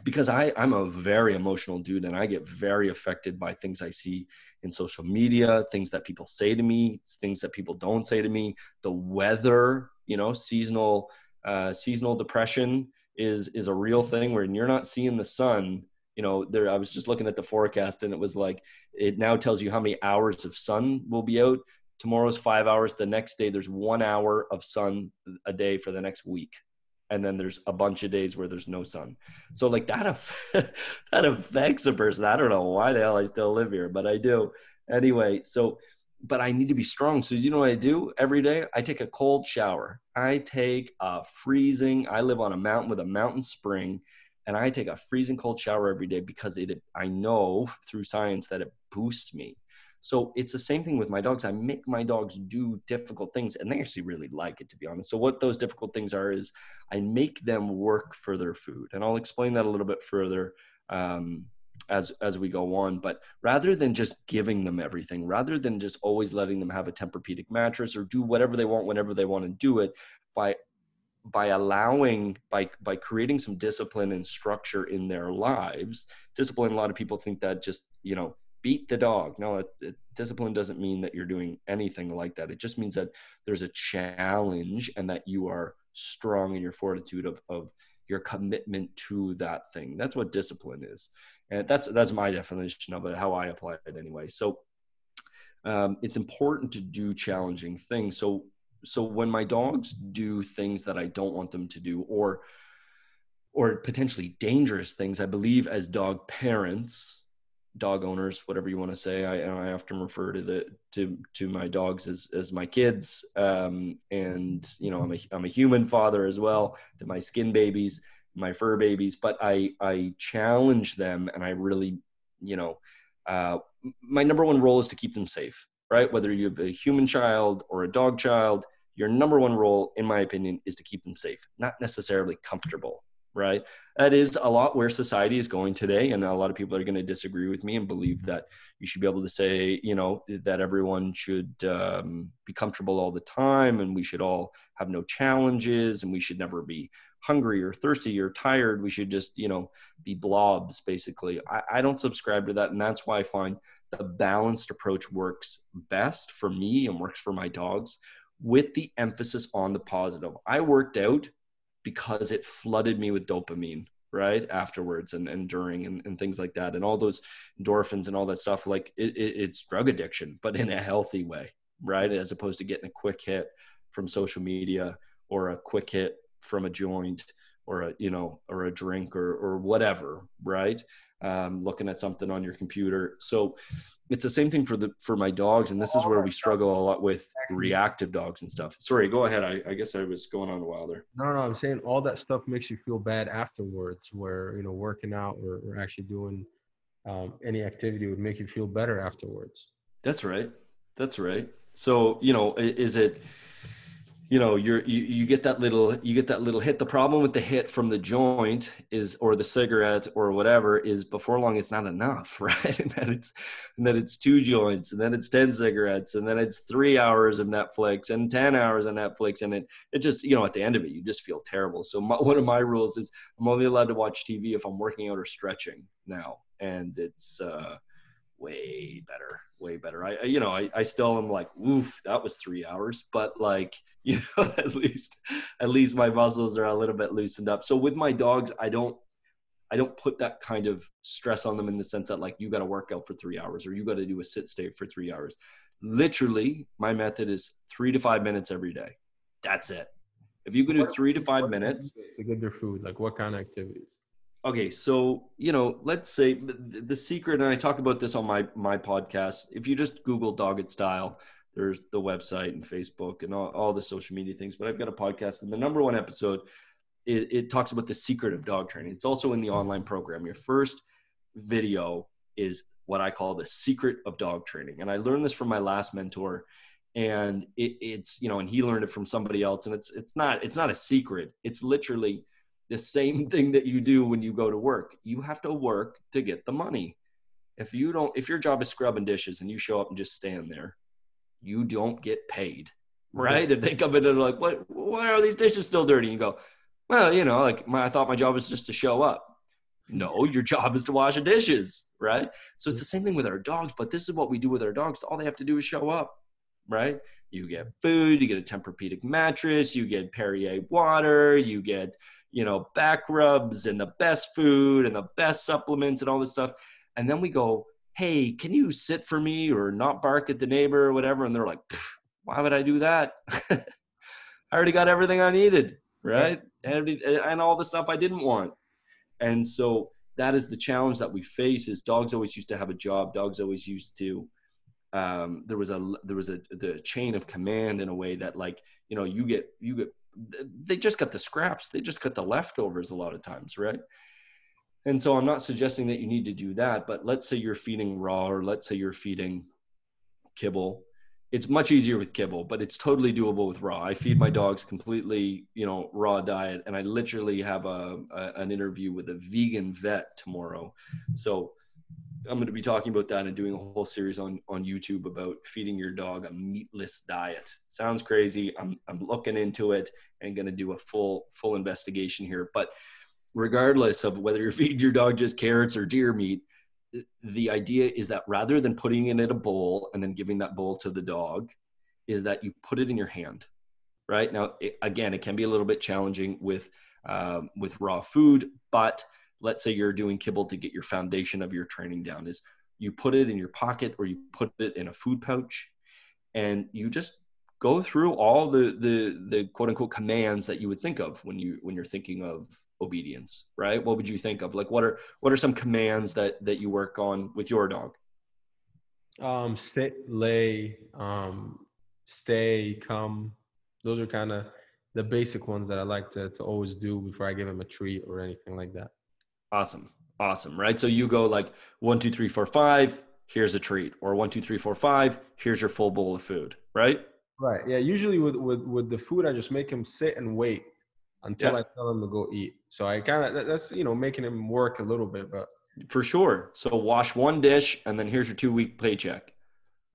Because I, I'm a very emotional dude and I get very affected by things I see in social media, things that people say to me, things that people don't say to me, the weather, you know, seasonal, uh, seasonal depression is, is a real thing where you're not seeing the sun, you know, there, I was just looking at the forecast and it was like, it now tells you how many hours of sun will be out tomorrow's five hours. The next day there's one hour of sun a day for the next week. And then there's a bunch of days where there's no sun. So like that that affects a person. I don't know why the hell i still live here but i do. Anyway so but i need to be strong. So you know what i do every day? I take a cold shower. I take a freezing i live on a mountain with a mountain spring and i take a freezing cold shower every day because it i know through science that it boosts me so it's the same thing with my dogs. I make my dogs do difficult things and they actually really like it, to be honest. So, what those difficult things are is I make them work for their food. And I'll explain that a little bit further um, as, as we go on. But rather than just giving them everything, rather than just always letting them have a Tempur-Pedic mattress or do whatever they want whenever they want to do it, by by allowing by by creating some discipline and structure in their lives discipline a lot of people think that just you know beat the dog. No, it, it, discipline doesn't mean that you're doing anything like that. It just means that there's a challenge and that you are strong in your fortitude of, of your commitment to that thing. That's what discipline is. And that's, that's my definition of it, how I apply it anyway. So um, it's important to do challenging things. So, so when my dogs do things that I don't want them to do, or, or potentially dangerous things, I believe as dog parents, dog owners, whatever you want to say. I, I often refer to the to to my dogs as as my kids, um, and you know I'm a I'm a human father as well to my skin babies, my fur babies. But I I challenge them, and I really you know uh, my number one role is to keep them safe, right? Whether you have a human child or a dog child, your number one role, in my opinion, is to keep them safe, not necessarily comfortable right? That is a lot where society is going today. And a lot of people are going to disagree with me and believe that you should be able to say, you know, that everyone should um, be comfortable all the time and we should all have no challenges and we should never be hungry or thirsty or tired. We should just, you know, be blobs, basically. I, I don't subscribe to that. And that's why I find the balanced approach works best for me and works for my dogs with the emphasis on the positive. I worked out because it flooded me with dopamine right afterwards and, and during and, and things like that. And all those endorphins and all that stuff like it, it, it's drug addiction but in a healthy way right as opposed to getting a quick hit from social media or a quick hit from a joint or a you know or a drink or or whatever right um, looking at something on your computer. So it's the same thing for the for my dogs, and this is where we struggle a lot with reactive dogs and stuff. Sorry, go ahead. I, I guess I was going on a while there. No, no, I'm saying all that stuff makes you feel bad afterwards. Where you know working out or, or actually doing um, any activity would make you feel better afterwards. That's right. That's right. So you know, is it? You know you're you, you get that little you get that little hit. The problem with the hit from the joint is or the cigarette or whatever is before long it's not enough right? And then it's and then it's two joints and then it's 10 cigarettes and then it's three hours of netflix and 10 hours of netflix and it it just you know at the end of it you just feel terrible. So my, one of my rules is i'm only allowed to watch tv if i'm working out or stretching now. And it's uh way better, way better. I, you know, I, I still am like, oof, that was three hours, but like, you know, at least, at least my muscles are a little bit loosened up. So with my dogs, I don't, I don't put that kind of stress on them in the sense that like you got to work out for three hours or you got to do a sit stay for three hours. Literally, my method is three to five minutes every day. That's it. If you can do three to five minutes to get their food, like what kind of activities? Okay so you know let's say the, the, secret and i talk about this on my my podcast. If you just google dogged style there's the website and facebook and all, all the social media things but i've got a podcast and the number one episode it, it talks about the secret of dog training. It's also in the online program. Your first video is what i call the secret of dog training and i learned this from my last mentor and it, it's you know and he learned it from somebody else and it's it's not it's not a secret. It's literally the same thing that you do when you go to work. You have to work to get the money. If you don't, if your job is scrubbing dishes and you show up and just stand there, you don't get paid, right? If they come in and they're like, "What? Why are these dishes still dirty?" And you go, "Well, you know, like my, I thought my job was just to show up." No, your job is to wash the dishes, right? So it's the same thing with our dogs, but this is what we do with our dogs. All they have to do is show up, right? You get food, you get a Tempur-Pedic mattress, you get Perrier water, you get you know, back rubs and the best food and the best supplements and all this stuff. And then we go, hey, can you sit for me or not bark at the neighbor or whatever? And they're like, why would I do that? I already got everything I needed, right? And, and all the stuff I didn't want. And so that is the challenge that we face is dogs always used to have a job. Dogs always used to, um, there was a, there was a, the chain of command in a way that like, you know, you get, you get they just got the scraps. They just got the leftovers a lot of times right? And so i'm not suggesting that you need to do that but let's say you're feeding raw or let's say you're feeding kibble. It's much easier with kibble but it's totally doable with raw. I feed my dogs completely you know raw diet and i literally have a, a an interview with a vegan vet tomorrow. So I'm going to be talking about that and doing a whole series on on YouTube about feeding your dog a meatless diet. Sounds crazy. I'm I'm looking into it and going to do a full full investigation here. But regardless of whether you're feeding your dog just carrots or deer meat, the idea is that rather than putting it in a bowl and then giving that bowl to the dog, is that you put it in your hand. Right now, it, again, it can be a little bit challenging with um, with raw food, but let's say you're doing kibble to get your foundation of your training down is you put it in your pocket or you put it in a food pouch and you just go through all the the the quote unquote commands that you would think of when you when you're thinking of obedience right? What would you think of? Like what are what are some commands that that you work on with your dog? Um sit lay um stay come. Those are kind of the basic ones that i like to, to always do before i give him a treat or anything like that Awesome. Awesome. Right. So you go like one, two, three, four, five, here's a treat, or one, two, three, four, five, here's your full bowl of food. Right. Right. Yeah. Usually with with with the food, I just make him sit and wait until yeah. I tell him to go eat. So I kind of that's you know making him work a little bit, but for sure. So wash one dish, and then here's your two week paycheck.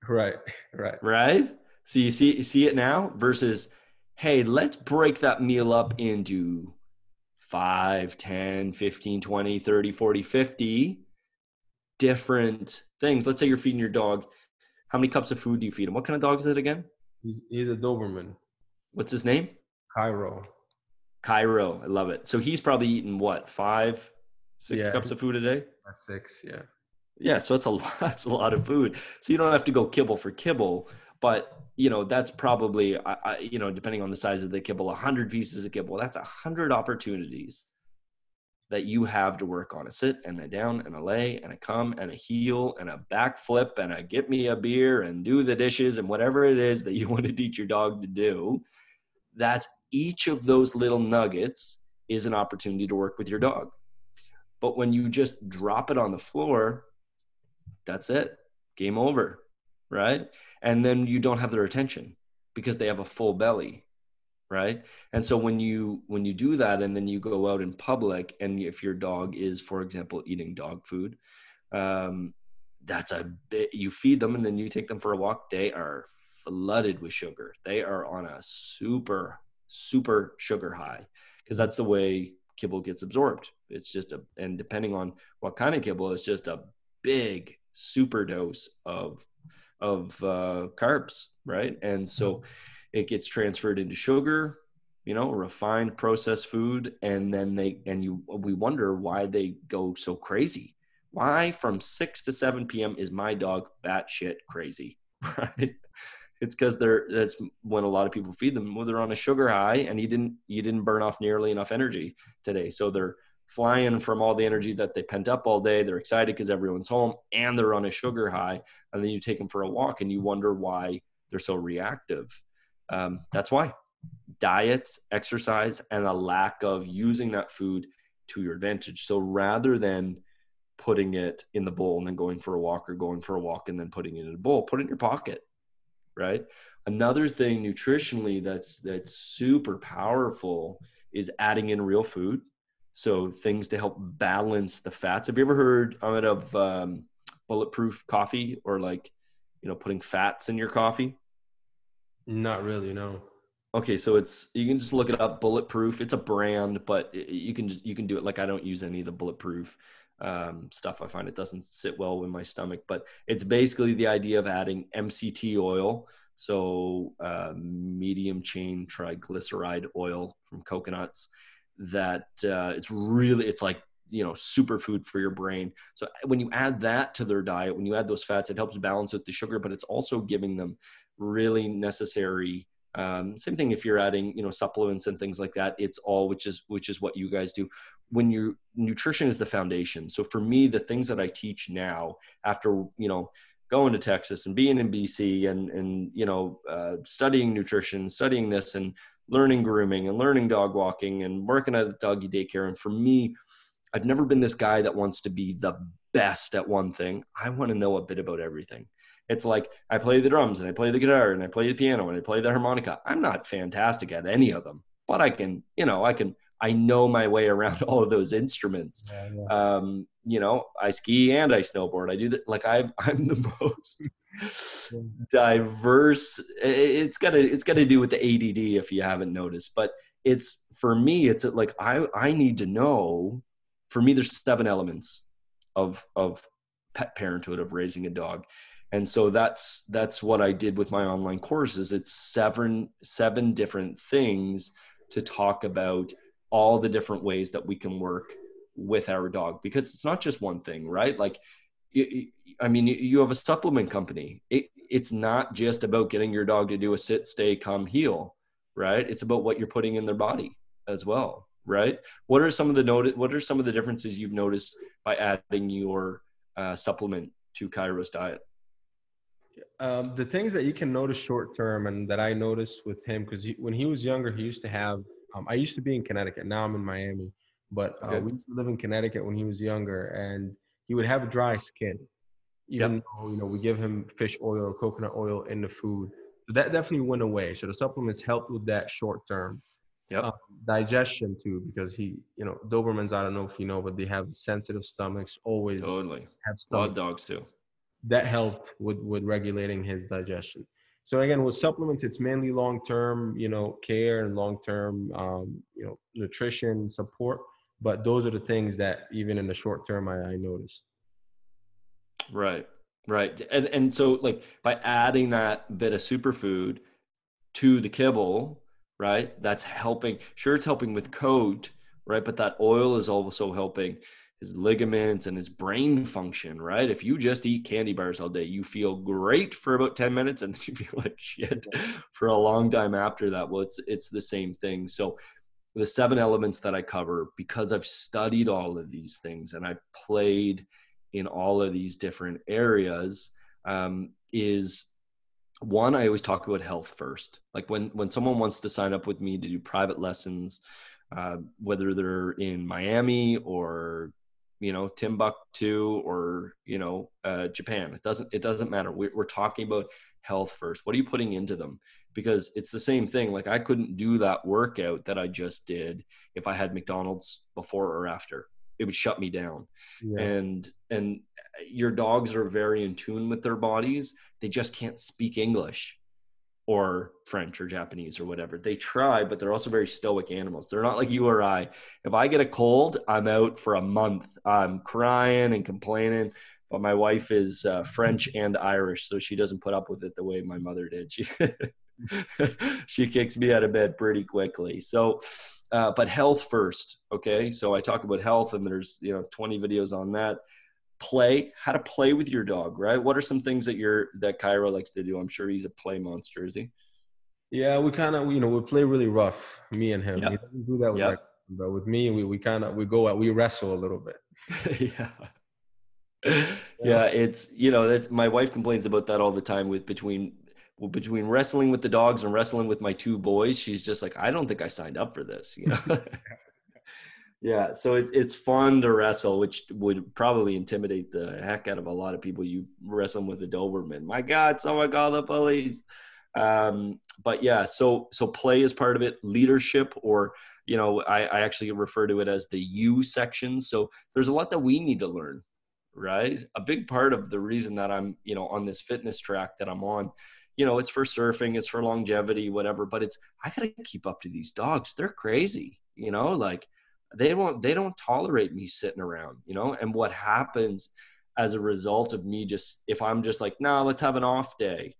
Right. Right. Right. So you see you see it now versus, hey, let's break that meal up into 5, 10, 15, 20, 30, 40, 50 different things. Let's say you're feeding your dog. How many cups of food do you feed him? What kind of dog is it again? He's, he's a Doberman. What's his name? Cairo. Cairo. I love it. So he's probably eating what, five, six yeah. cups of food a day? Uh, six, yeah. Yeah, so that's a lot. That's a lot of food. So you don't have to go kibble for kibble, but you know that's probably I, I, you know depending on the size of the kibble 100 pieces of kibble that's 100 opportunities that you have to work on. A sit and a down and a lay and a come and a heel and a back flip and a get me a beer and do the dishes and whatever it is that you want to teach your dog to do. That's each of those little nuggets is an opportunity to work with your dog. But when you just drop it on the floor that's it. Game over right? And then you don't have their attention because they have a full belly right? And so when you when you do that and then you go out in public and if your dog is for example eating dog food um, that's a bit you feed them and then you take them for a walk they are flooded with sugar. They are on a super super sugar high because that's the way kibble gets absorbed. It's just a and depending on what kind of kibble it's just a big super dose of of uh, carbs right? And so it gets transferred into sugar you know refined processed food and then they and you we wonder why they go so crazy. Why from 6 to 7 p.m is my dog batshit crazy right? It's because they're that's when a lot of people feed them well they're on a sugar high and you didn't you didn't burn off nearly enough energy today. So they're flying from all the energy that they pent up all day they're excited because everyone's home and they're on a sugar high and then you take them for a walk and you wonder why they're so reactive um, that's why diet, exercise, and a lack of using that food to your advantage. So rather than putting it in the bowl and then going for a walk or going for a walk and then putting it in a bowl, put it in your pocket, right? Another thing nutritionally that's that's super powerful is adding in real food. So things to help balance the fats. Have you ever heard of um, bulletproof coffee or like, you know, putting fats in your coffee? Not really, no. Okay, so it's you can just look it up. Bulletproof. It's a brand, but you can you can do it. Like I don't use any of the bulletproof um, stuff. I find it doesn't sit well with my stomach. But it's basically the idea of adding MCT oil, so uh, medium chain triglyceride oil from coconuts. That uh, it's really it's like you know superfood for your brain. So when you add that to their diet when you add those fats it helps balance out the sugar but it's also giving them really necessary um, same thing if you're adding you know supplements and things like that it's all which is which is what you guys do. When you nutrition is the foundation. So for me the things that i teach now after you know going to texas and being in bc and and you know uh, studying nutrition studying this and learning grooming and learning dog walking and working at a doggy daycare and for me i've never been this guy that wants to be the best at one thing i want to know a bit about everything it's like I play the drums and I play the guitar and I play the piano and I play the harmonica. I'm not fantastic at any of them, but I can, you know, I can, I know my way around all of those instruments. Yeah, yeah. Um, you know, I ski and I snowboard. I do that. Like I've, I'm the most diverse. It's gotta, it's gotta do with the ADD if you haven't noticed, but it's for me, it's like, I, I need to know for me, there's seven elements of, of pet parenthood of raising a dog and so that's that's what i did with my online courses it's seven seven different things to talk about all the different ways that we can work with our dog because it's not just one thing right? Like i mean you have a supplement company. It, it's not just about getting your dog to do a sit stay come heel right? It's about what you're putting in their body as well right? What are some of the note what are some of the differences you've noticed by adding your uh, supplement to Cairo's diet? Um, the things that you can notice short term and that I noticed with him, because when he was younger, he used to have, um, I used to be in Connecticut. Now I'm in Miami. But uh, we used to live in Connecticut when he was younger, and he would have dry skin, even yep. though you know we give him fish oil or coconut oil in the food. So that definitely went away. So the supplements helped with that short term. Yep. Um, digestion too, because he, you know, Dobermans. I don't know if you know, but they have sensitive stomachs. Always totally have stomach. dogs too that helped with with regulating his digestion. So again, with supplements, it's mainly long term, you know, care and long term, um, you know, nutrition support. But those are the things that even in the short term, I, I noticed. Right, right, and and so like by adding that bit of superfood to the kibble, right? That's helping. Sure, it's helping with coat, right? But that oil is also helping his ligaments and his brain function, right? If you just eat candy bars all day, you feel great for about 10 minutes and you feel like shit for a long time after that. Well, it's it's the same thing. So the seven elements that I cover, because I've studied all of these things and I've played in all of these different areas, um, is one i always talk about health first. Like when when someone wants to sign up with me to do private lessons uh, whether they're in miami or you know timbuktu or you know uh, japan it doesn't it doesn't matter. We're, we're talking about health first. What are you putting into them because it's the same thing. Like i couldn't do that workout that i just did if i had mcdonald's before or after. It would shut me down. Yeah. and and your dogs are very in tune with their bodies. They just can't speak english or french or japanese or whatever. They try but they're also very stoic animals. They're not like you or i. If i get a cold i'm out for a month. I'm crying and complaining but my wife is uh, french and irish so she doesn't put up with it the way my mother did. She she kicks me out of bed pretty quickly. So uh, but health first okay? So i talk about health and there's you know 20 videos on that. Play how to play with your dog right? What are some things that you're that cairo likes to do? I'm sure he's a play monster is he? Yeah we kind of you know we play really rough me and him. Yep. he doesn't do that with yep. but with me we, we kind of we go out we wrestle a little bit. Yeah. Yeah it's you know that my wife complains about that all the time with between between wrestling with the dogs and wrestling with my two boys, she's just like, I don't think I signed up for this, you know. yeah, so it's it's fun to wrestle, which would probably intimidate the heck out of a lot of people. You wrestling with a Doberman, my God, someone call the police. Um, but yeah, so so play is part of it, leadership, or you know, I, I actually refer to it as the U section. So there's a lot that we need to learn, right? A big part of the reason that I'm, you know, on this fitness track that I'm on you know, it's for surfing, it's for longevity, whatever. But it's I gotta keep up to these dogs. They're crazy, you know, like they won't they don't tolerate me sitting around, you know. And what happens as a result of me just if I'm just like, nah, let's have an off day.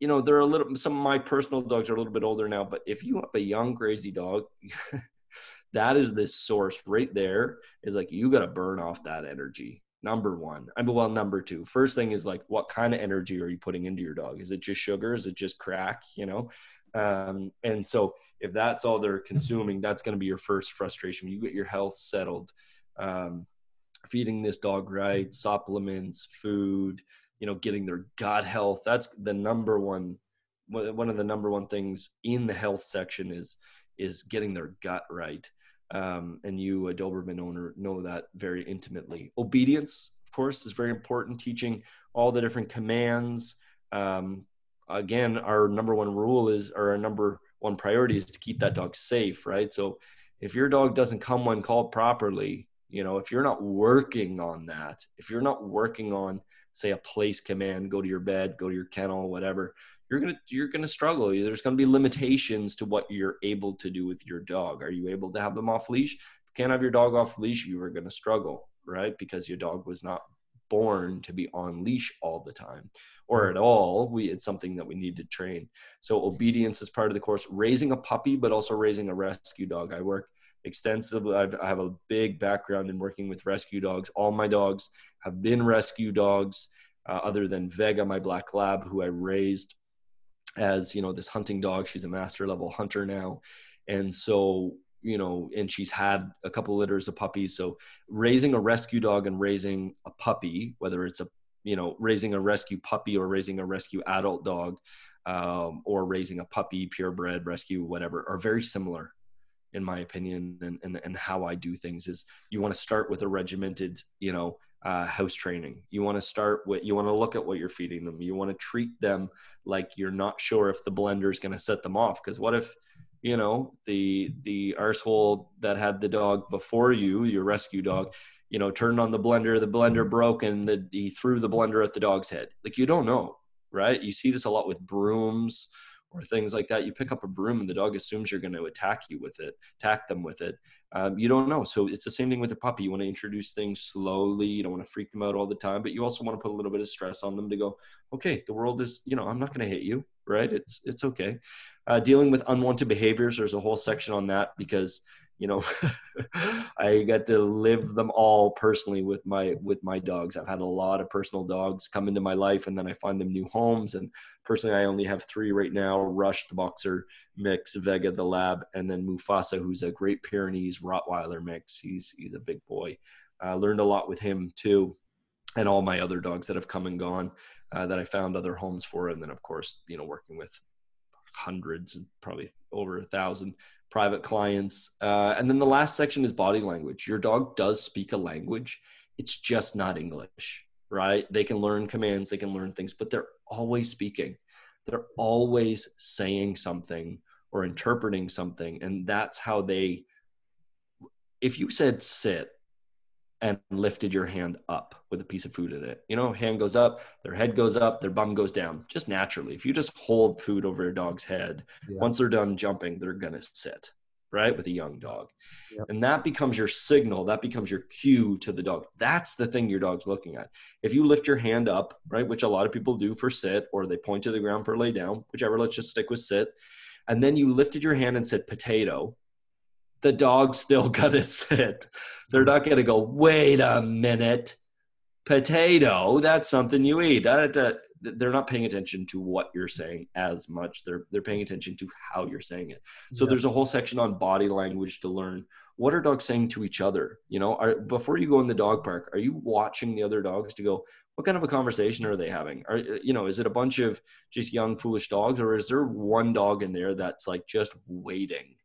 You know, they're a little some of my personal dogs are a little bit older now, but if you have a young crazy dog, that is the source right there is like you gotta burn off that energy number one i mean well number two first thing is like what kind of energy are you putting into your dog? Is it just sugar? Is it just crack you know? Um, and so if that's all they're consuming that's going to be your first frustration. You get your health settled. Um, feeding this dog right supplements food you know getting their gut health that's the number one one of the number one things in the health section is is getting their gut right um, and you, a Doberman owner, know that very intimately. Obedience, of course, is very important. Teaching all the different commands. Um, again, our number one rule is, or our number one priority is to keep that dog safe, right? So if your dog doesn't come when called properly, you know, if you're not working on that, if you're not working on, say, a place command, go to your bed, go to your kennel, whatever, you're gonna you're gonna struggle. There's gonna be limitations to what you're able to do with your dog. Are you able to have them off leash? If you can't have your dog off leash, you are gonna struggle, right? Because your dog was not born to be on leash all the time or at all we it's something that we need to train so obedience is part of the course raising a puppy but also raising a rescue dog i work extensively I've, i have a big background in working with rescue dogs all my dogs have been rescue dogs uh, other than vega my black lab who i raised as you know this hunting dog. She's a master level hunter now. And so you know and she's had a couple litters of puppies. So raising a rescue dog and raising a puppy whether it's a you know raising a rescue puppy or raising a rescue adult dog um, or raising a puppy purebred rescue whatever are very similar in my opinion and, and, and how i do things is you want to start with a regimented you know uh, house training. You want to start with, you want to look at what you're feeding them. You want to treat them like you're not sure if the blender is going to set them off. Because what if, you know, the the arsehole that had the dog before you, your rescue dog, you know, turned on the blender, the blender broke, and the, he threw the blender at the dog's head. Like you don't know, right? You see this a lot with brooms or things like that. You pick up a broom and the dog assumes you're going to attack you with it, attack them with it. Um, you don't know. So it's the same thing with a puppy. You want to introduce things slowly. You don't want to freak them out all the time, but you also want to put a little bit of stress on them to go, okay, the world is, you know, I'm not going to hit you, right? It's it's okay. Uh, dealing with unwanted behaviors. There's a whole section on that because you know i got to live them all personally with my with my dogs. I've had a lot of personal dogs come into my life and then i find them new homes. And personally i only have three right now rush the boxer mix vega the lab and then mufasa who's a great pyrenees rottweiler mix. He's he's a big boy. I uh, learned a lot with him too and all my other dogs that have come and gone uh, that i found other homes for. And then of course you know working with hundreds and probably over a thousand private clients. Uh, and then the last section is body language. Your dog does speak a language, it's just not English, right? They can learn commands, they can learn things, but they're always speaking. They're always saying something or interpreting something. And that's how they, if you said sit, and lifted your hand up with a piece of food in it. You know, hand goes up, their head goes up, their bum goes down, just naturally. If you just hold food over a dog's head, yeah. once they're done jumping, they're going to sit, right? With a young dog. Yeah. And that becomes your signal, that becomes your cue to the dog. That's the thing your dog's looking at. If you lift your hand up, right, which a lot of people do for sit, or they point to the ground for lay down, whichever, let's just stick with sit. And then you lifted your hand and said potato, the dog's still gonna sit. They're not gonna go, wait a minute, potato, that's something you eat. They're not paying attention to what you're saying as much. They're they're paying attention to how you're saying it. So yeah. there's a whole section on body language to learn. What are dogs saying to each other? You know, are, before you go in the dog park, are you watching the other dogs to go, what kind of a conversation are they having? Are you know, is it a bunch of just young foolish dogs, or is there one dog in there that's like just waiting?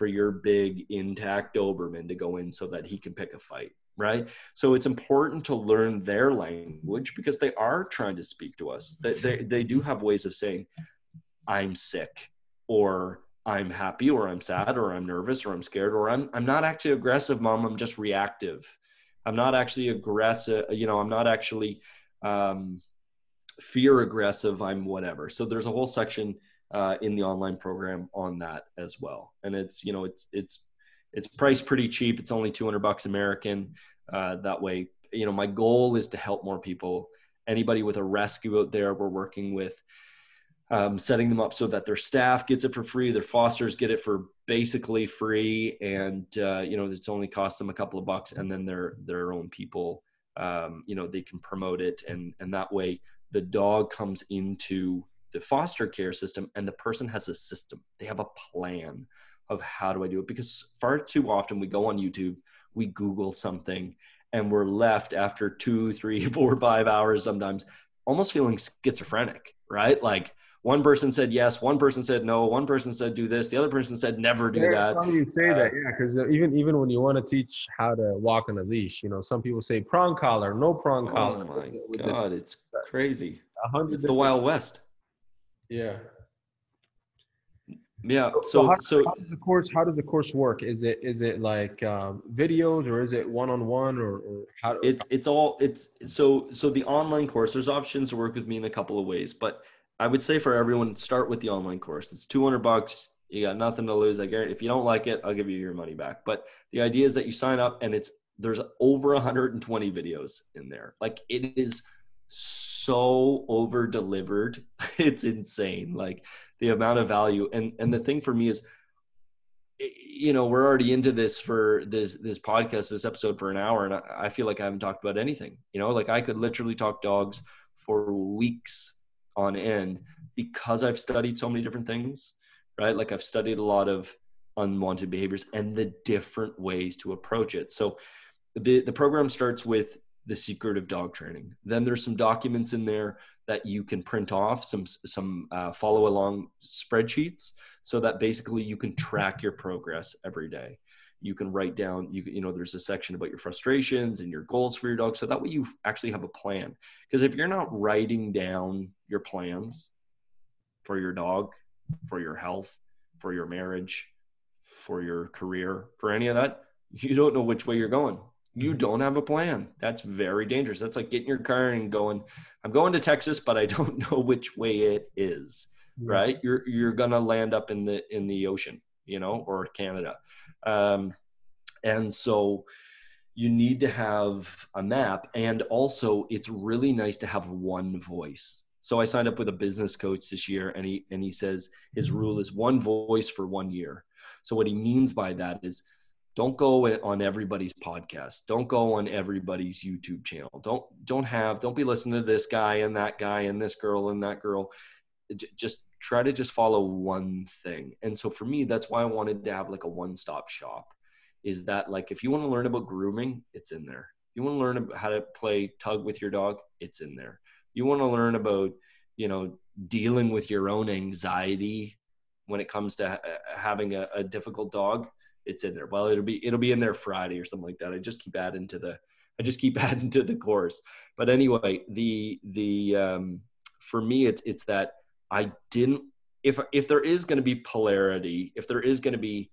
For your big intact Doberman to go in so that he can pick a fight, right? So it's important to learn their language because they are trying to speak to us. They, they, they do have ways of saying, I'm sick, or I'm happy, or I'm sad, or I'm nervous, or I'm scared, or I'm, I'm not actually aggressive, mom, I'm just reactive. I'm not actually aggressive, you know, I'm not actually um, fear aggressive, I'm whatever. So there's a whole section uh, in the online program on that as well. And it's you know it's it's it's priced pretty cheap. It's only 200 bucks American. Uh, that way, you know, my goal is to help more people. Anybody with a rescue out there, we're working with um, setting them up so that their staff gets it for free, their fosters get it for basically free, and uh, you know, it's only cost them a couple of bucks, and then their their own people, um, you know, they can promote it, and and that way the dog comes into the foster care system and the person has a system. They have a plan of how do i do it? Because far too often we go on youtube we google something and we're left after two three four five hours sometimes almost feeling schizophrenic right? Like one person said yes one person said no one person said do this the other person said never do yeah, that. you say uh, that yeah because even even when you want to teach how to walk on a leash you know some people say prong collar no prong oh collar. my god the, it's crazy. It's the wild west yeah. Yeah. So, so, how, so how does the course how does the course work? Is it is it like um, videos or is it one on one or, or how? It's it's all it's so so the online course. There's options to work with me in a couple of ways, but I would say for everyone, start with the online course. It's 200 bucks. You got nothing to lose. I guarantee. If you don't like it, I'll give you your money back. But the idea is that you sign up, and it's there's over 120 videos in there. Like it is so over delivered it's insane like the amount of value and and the thing for me is you know we're already into this for this this podcast this episode for an hour and I, I feel like i haven't talked about anything you know? Like i could literally talk dogs for weeks on end because i've studied so many different things right? Like i've studied a lot of unwanted behaviors and the different ways to approach it. So the the program starts with the secret of dog training. Then there's some documents in there that you can print off, some some uh, follow along spreadsheets, so that basically you can track your progress every day. You can write down, you you know, there's a section about your frustrations and your goals for your dog, so that way you actually have a plan. Because if you're not writing down your plans for your dog, for your health, for your marriage, for your career, for any of that, you don't know which way you're going you mm-hmm. don't have a plan. That's very dangerous. That's like getting your car and going, I'm going to Texas, but I don't know which way it is. Right? You're you're gonna land up in the in the ocean, you know, or Canada. Um, and so you need to have a map and also it's really nice to have one voice so i signed up with a business coach this year and he and he says his rule is one voice for one year so what he means by that is don't go on everybody's podcast. Don't go on everybody's youtube channel. Don't don't have don't be listening to this guy and that guy and this girl and that girl. Just try to just follow one thing. And so for me that's why i wanted to have like a one-stop shop is that like if you want to learn about grooming it's in there. You want to learn how to play tug with your dog it's in there. You want to learn about you know dealing with your own anxiety when it comes to uh, having a, a difficult dog it's in there. Well, it'll be it'll be in there Friday or something like that. I just keep adding to the I just keep adding to the course. But anyway, the the um, for me it's it's that I didn't if if there is going to be polarity, if there is going to be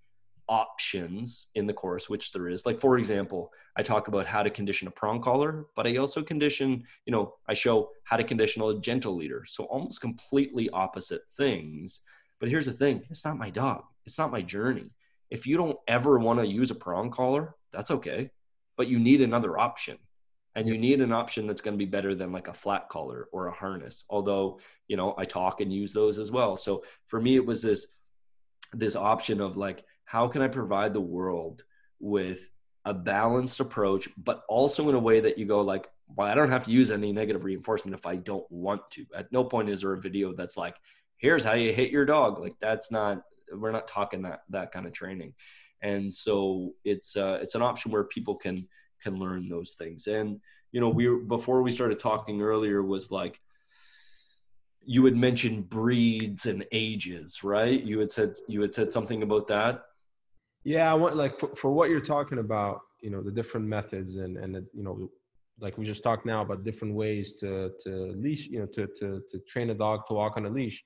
options in the course, which there is. Like for example, I talk about how to condition a prong collar, but I also condition, you know, I show how to condition a gentle leader. So almost completely opposite things. But here's the thing: it's not my dog. It's not my journey. If you don't ever want to use a prong collar, that's okay. But you need another option. And you need an option that's going to be better than like a flat collar or a harness. Although, you know, I talk and use those as well. So for me, it was this this option of like, how can I provide the world with a balanced approach, but also in a way that you go like, well, I don't have to use any negative reinforcement if I don't want to. At no point is there a video that's like, here's how you hit your dog. Like that's not we're not talking that that kind of training. And so it's uh, it's an option where people can can learn those things. And you know we before we started talking earlier was like you had mentioned breeds and ages right? You had said you had said something about that? Yeah i want like for, for what you're talking about you know the different methods and and you know like we just talked now about different ways to to leash you know to to to train a dog to walk on a leash.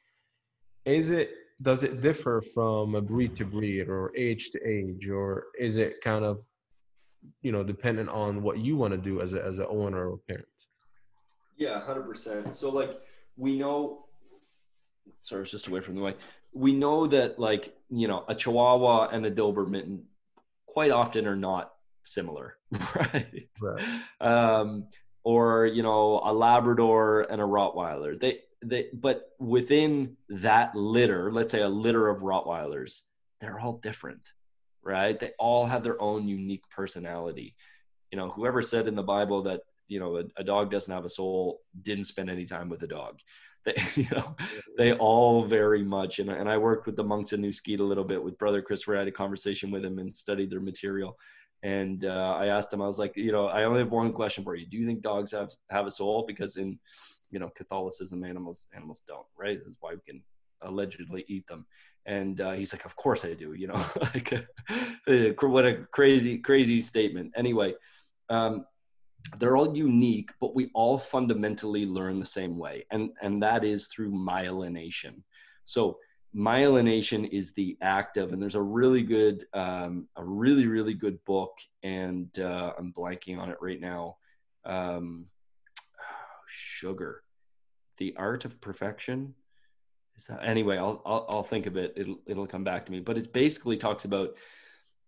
Is it does it differ from a breed to breed or age to age or is it kind of you know dependent on what you want to do as a as an owner or parent? Yeah 100% so like we know sorry it's just away from the mic. We know that like you know a chihuahua and a dilbert doberman quite often are not similar right, right. um or you know a labrador and a rottweiler. They they but within that litter let's say a litter of rottweilers they're all different right? They all have their own unique personality. You know whoever said in the bible that you know a, a dog doesn't have a soul didn't spend any time with a dog. They you know they all very much and, and i worked with the monks in New Skete a little bit with brother christopher i had a conversation with him and studied their material. And uh, i asked him i was like you know i only have one question for you. Do you think dogs have have a soul? Because in you know Catholicism animals animals don't right? That's why we can allegedly eat them. And uh, he's like of course I do you know like uh, what a crazy crazy statement. Anyway um, they're all unique but we all fundamentally learn the same way. And and that is through myelination. So myelination is the act of and there's a really good um, a really really good book and uh, i'm blanking on it right now um, sugar the art of perfection is that anyway I'll, I'll i'll think of it it'll it'll come back to me but it basically talks about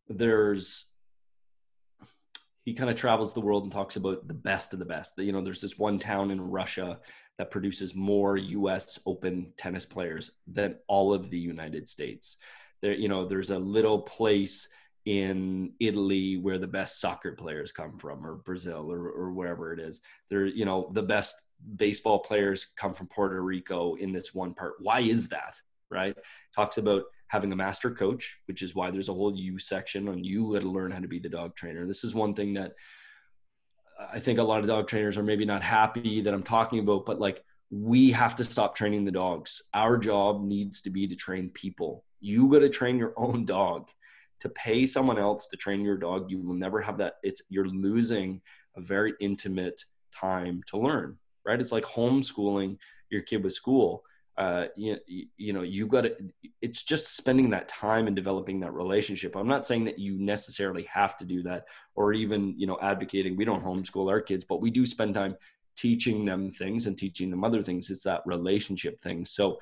there's he kind of travels the world and talks about the best of the best. You know, there's this one town in Russia that produces more U.S. Open tennis players than all of the United States. There, you know, there's a little place in Italy where the best soccer players come from, or Brazil, or, or wherever it is. There, you know, the best baseball players come from Puerto Rico in this one part. Why is that? Right? Talks about having a master coach, which is why there's a whole you section on you got to learn how to be the dog trainer. This is one thing that I think a lot of dog trainers are maybe not happy that I'm talking about, but like we have to stop training the dogs. Our job needs to be to train people. You got to train your own dog to pay someone else to train your dog you will never have that. It's you're losing a very intimate time to learn right? It's like homeschooling your kid with school. Uh, you, you know you got to it's just spending that time and developing that relationship. I'm not saying that you necessarily have to do that or even you know advocating. We don't homeschool our kids but we do spend time teaching them things and teaching them other things. It's that relationship thing. So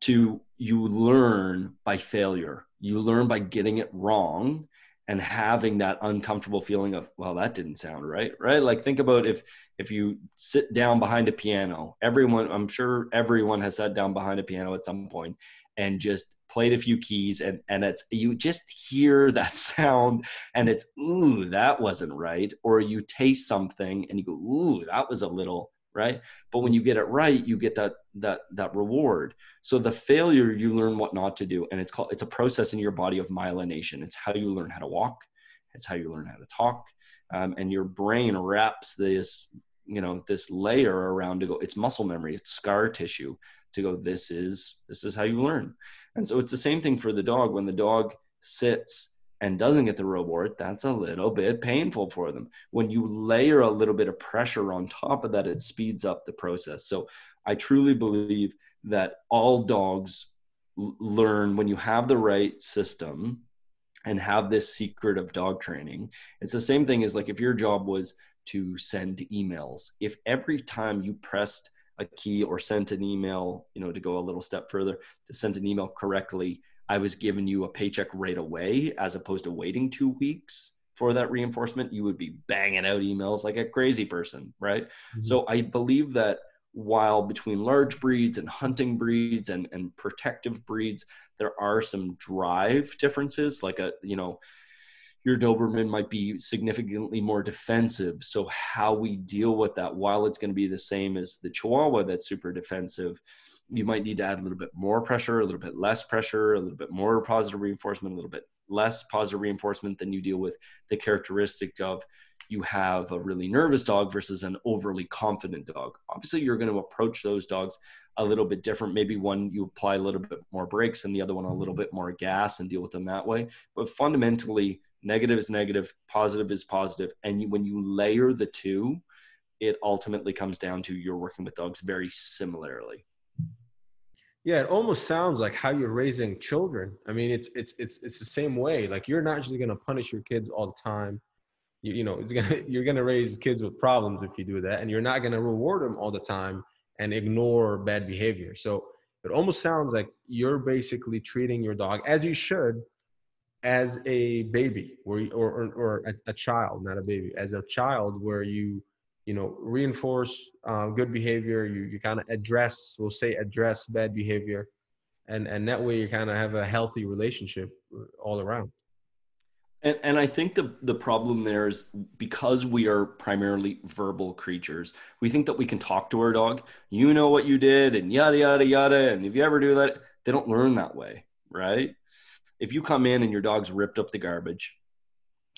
to you learn by failure you learn by getting it wrong and having that uncomfortable feeling of well that didn't sound right right? Like think about if if you sit down behind a piano everyone i'm sure everyone has sat down behind a piano at some point and just played a few keys and and it's you just hear that sound and it's ooh that wasn't right or you taste something and you go ooh that was a little right? But when you get it right you get that that that reward. So the failure you learn what not to do and it's called it's a process in your body of myelination. It's how you learn how to walk. It's how you learn how to talk. Um, and your brain wraps this you know this layer around to go it's muscle memory it's scar tissue to go this is this is how you learn. And so it's the same thing for the dog. When the dog sits and doesn't get the reward that's a little bit painful for them. When you layer a little bit of pressure on top of that it speeds up the process. So i truly believe that all dogs learn when you have the right system and have this secret of dog training. It's the same thing as like if your job was to send emails if every time you pressed a key or sent an email, you know, to go a little step further, to send an email correctly, I was giving you a paycheck right away as opposed to waiting two weeks for that reinforcement, you would be banging out emails like a crazy person, right? Mm-hmm. So I believe that while between large breeds and hunting breeds and, and protective breeds, there are some drive differences, like a, you know, your Doberman might be significantly more defensive. So how we deal with that, while it's going to be the same as the Chihuahua that's super defensive, you might need to add a little bit more pressure, a little bit less pressure, a little bit more positive reinforcement, a little bit less positive reinforcement than you deal with the characteristic of you have a really nervous dog versus an overly confident dog. Obviously, you're going to approach those dogs a little bit different. Maybe one you apply a little bit more brakes and the other one a little mm-hmm. bit more gas and deal with them that way. But fundamentally, negative is negative, positive is positive, and you, when you layer the two, it ultimately comes down to you're working with dogs very similarly. Yeah, it almost sounds like how you're raising children. I mean, it's it's it's it's the same way. Like you're not just gonna punish your kids all the time. You, you know, it's gonna you're gonna raise kids with problems if you do that, and you're not gonna reward them all the time and ignore bad behavior. So it almost sounds like you're basically treating your dog as you should as a baby or or or, a, a, child not a baby as a child where you you know reinforce uh, good behavior you you kind of address we'll say address bad behavior and and that way you kind of have a healthy relationship all around and, and I think the, the problem there is because we are primarily verbal creatures, we think that we can talk to our dog. You know what you did, and yada, yada, yada. And if you ever do that, they don't learn that way, right? if you come in and your dog's ripped up the garbage